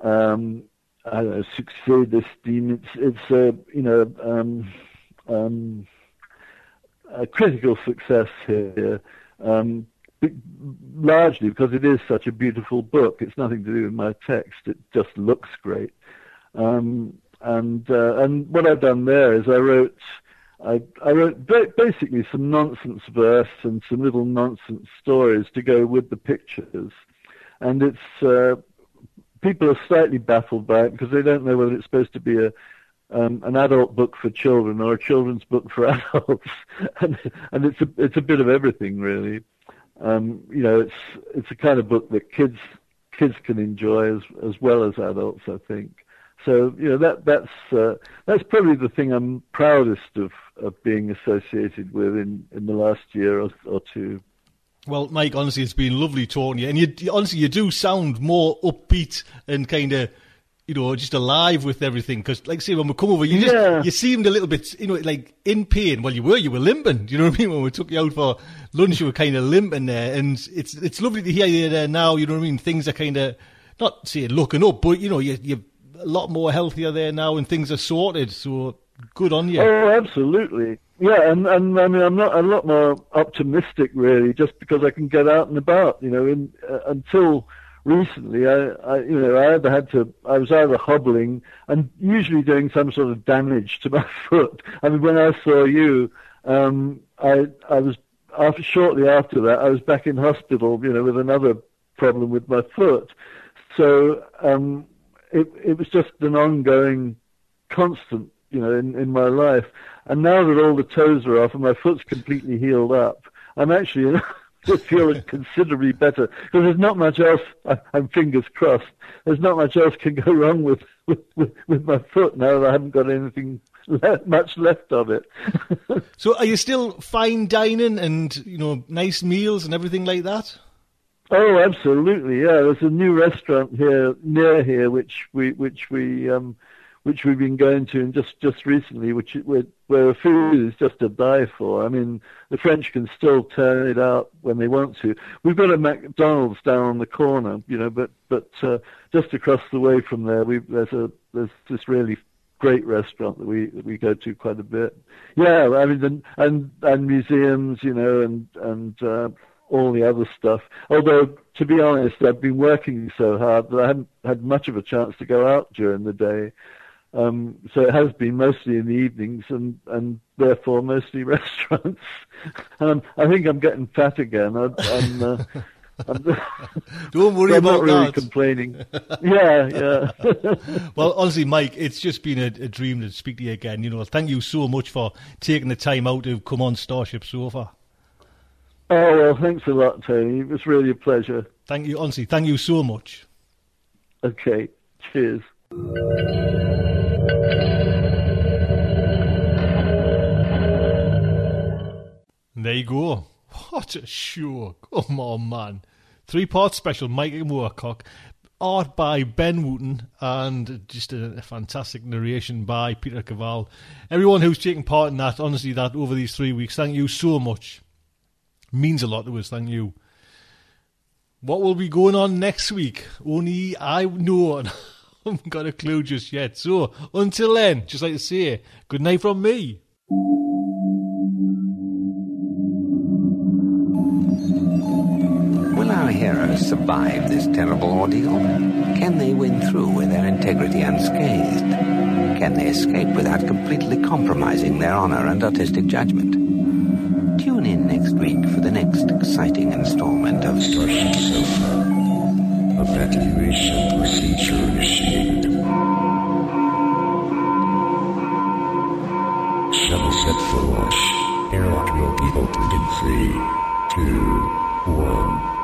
um, I don't know, succès d'estime. It's it's a you know um, um, a critical success here. Um, largely because it is such a beautiful book. It's nothing to do with my text. It just looks great. Um, and uh, and what I've done there is I wrote I, I wrote basically some nonsense verse and some little nonsense stories to go with the pictures. And it's uh, people are slightly baffled by it because they don't know whether it's supposed to be a um, an adult book for children or a children's book for adults, and, and it's a it's a bit of everything really um, you know, it's it's a kind of book that kids kids can enjoy as as well as adults, I think. So you know that that's uh, that's probably the thing I'm proudest of of being associated with in in the last year or, or two.
Well, Mike, honestly, it's been lovely talking to you, and you honestly you do sound more upbeat and kind of you know, just alive with everything. Because, like, say, when we come over, you just you seemed a little bit, you know, like in pain. Well, you were, you were limping. You know what I mean? When we took you out for lunch, you were kind of limping there, and it's it's lovely to hear you there now. You know what I mean? Things are kind of not saying looking up, but you know, you you're a lot more healthier there now, and things are sorted. So good on you.
Oh, absolutely. Yeah, and, and I mean, I'm not a lot more optimistic really, just because I can get out and about. You know, in, uh, until recently, I, I, you know, I either had to, I was either hobbling and usually doing some sort of damage to my foot. I mean, when I saw you, um, I, I was after shortly after that, I was back in hospital, you know, with another problem with my foot. So um, it, it was just an ongoing, constant, you know, in, in my life. And now that all the toes are off and my foot's completely healed up, I'm actually feeling considerably better because there's not much else. I, I'm fingers crossed. There's not much else can go wrong with with, with, my foot now that I haven't got anything much left of it.
so, are you still fine dining and you know nice meals and everything like that?
Oh, absolutely. Yeah, there's a new restaurant here near here, which we which we um, which we've been going to, and just just recently, which where, where food is just to die for. I mean, the French can still turn it out when they want to. We've got a McDonald's down on the corner, you know, but but uh, just across the way from there, we there's a there's this really great restaurant that we that we go to quite a bit. Yeah, I mean, and and, and museums, you know, and and uh, all the other stuff. Although, to be honest, I've been working so hard that I haven't had much of a chance to go out during the day. Um, so it has been mostly in the evenings and, and therefore mostly restaurants. and I think I'm getting fat again. I, I'm, uh,
Don't worry
I'm
about
not really
that.
complaining. yeah, yeah.
well, honestly, Mike, it's just been a, a, dream to speak to you again. You know, thank you so much for taking the time out to come on Starship Sofa.
Oh well, thanks a lot, Tony. It was really a pleasure.
Thank you, honestly. Thank you so much.
Okay. Cheers.
There you go. What a show. Come on, man. Three part special, Mike Moorcock. Art by Ben Wooten and just a, a, fantastic narration by Peter Cavall. Everyone who's taken part in that, honestly, that over these three weeks, thank you so much. Means a lot to us, thank you. What will be going on next week? Only I know. I haven't got a clue just yet. So, until then, just like to say, good night from me.
Will our heroes survive this terrible ordeal? Can they win through with their integrity unscathed? Can they escape without completely compromising their honor and artistic judgment? Tune in next week for the next exciting installment of
Starship Sofa. Evacuation procedure initiated. Shuttle set for launch. Airlock will be opened in three, two, one.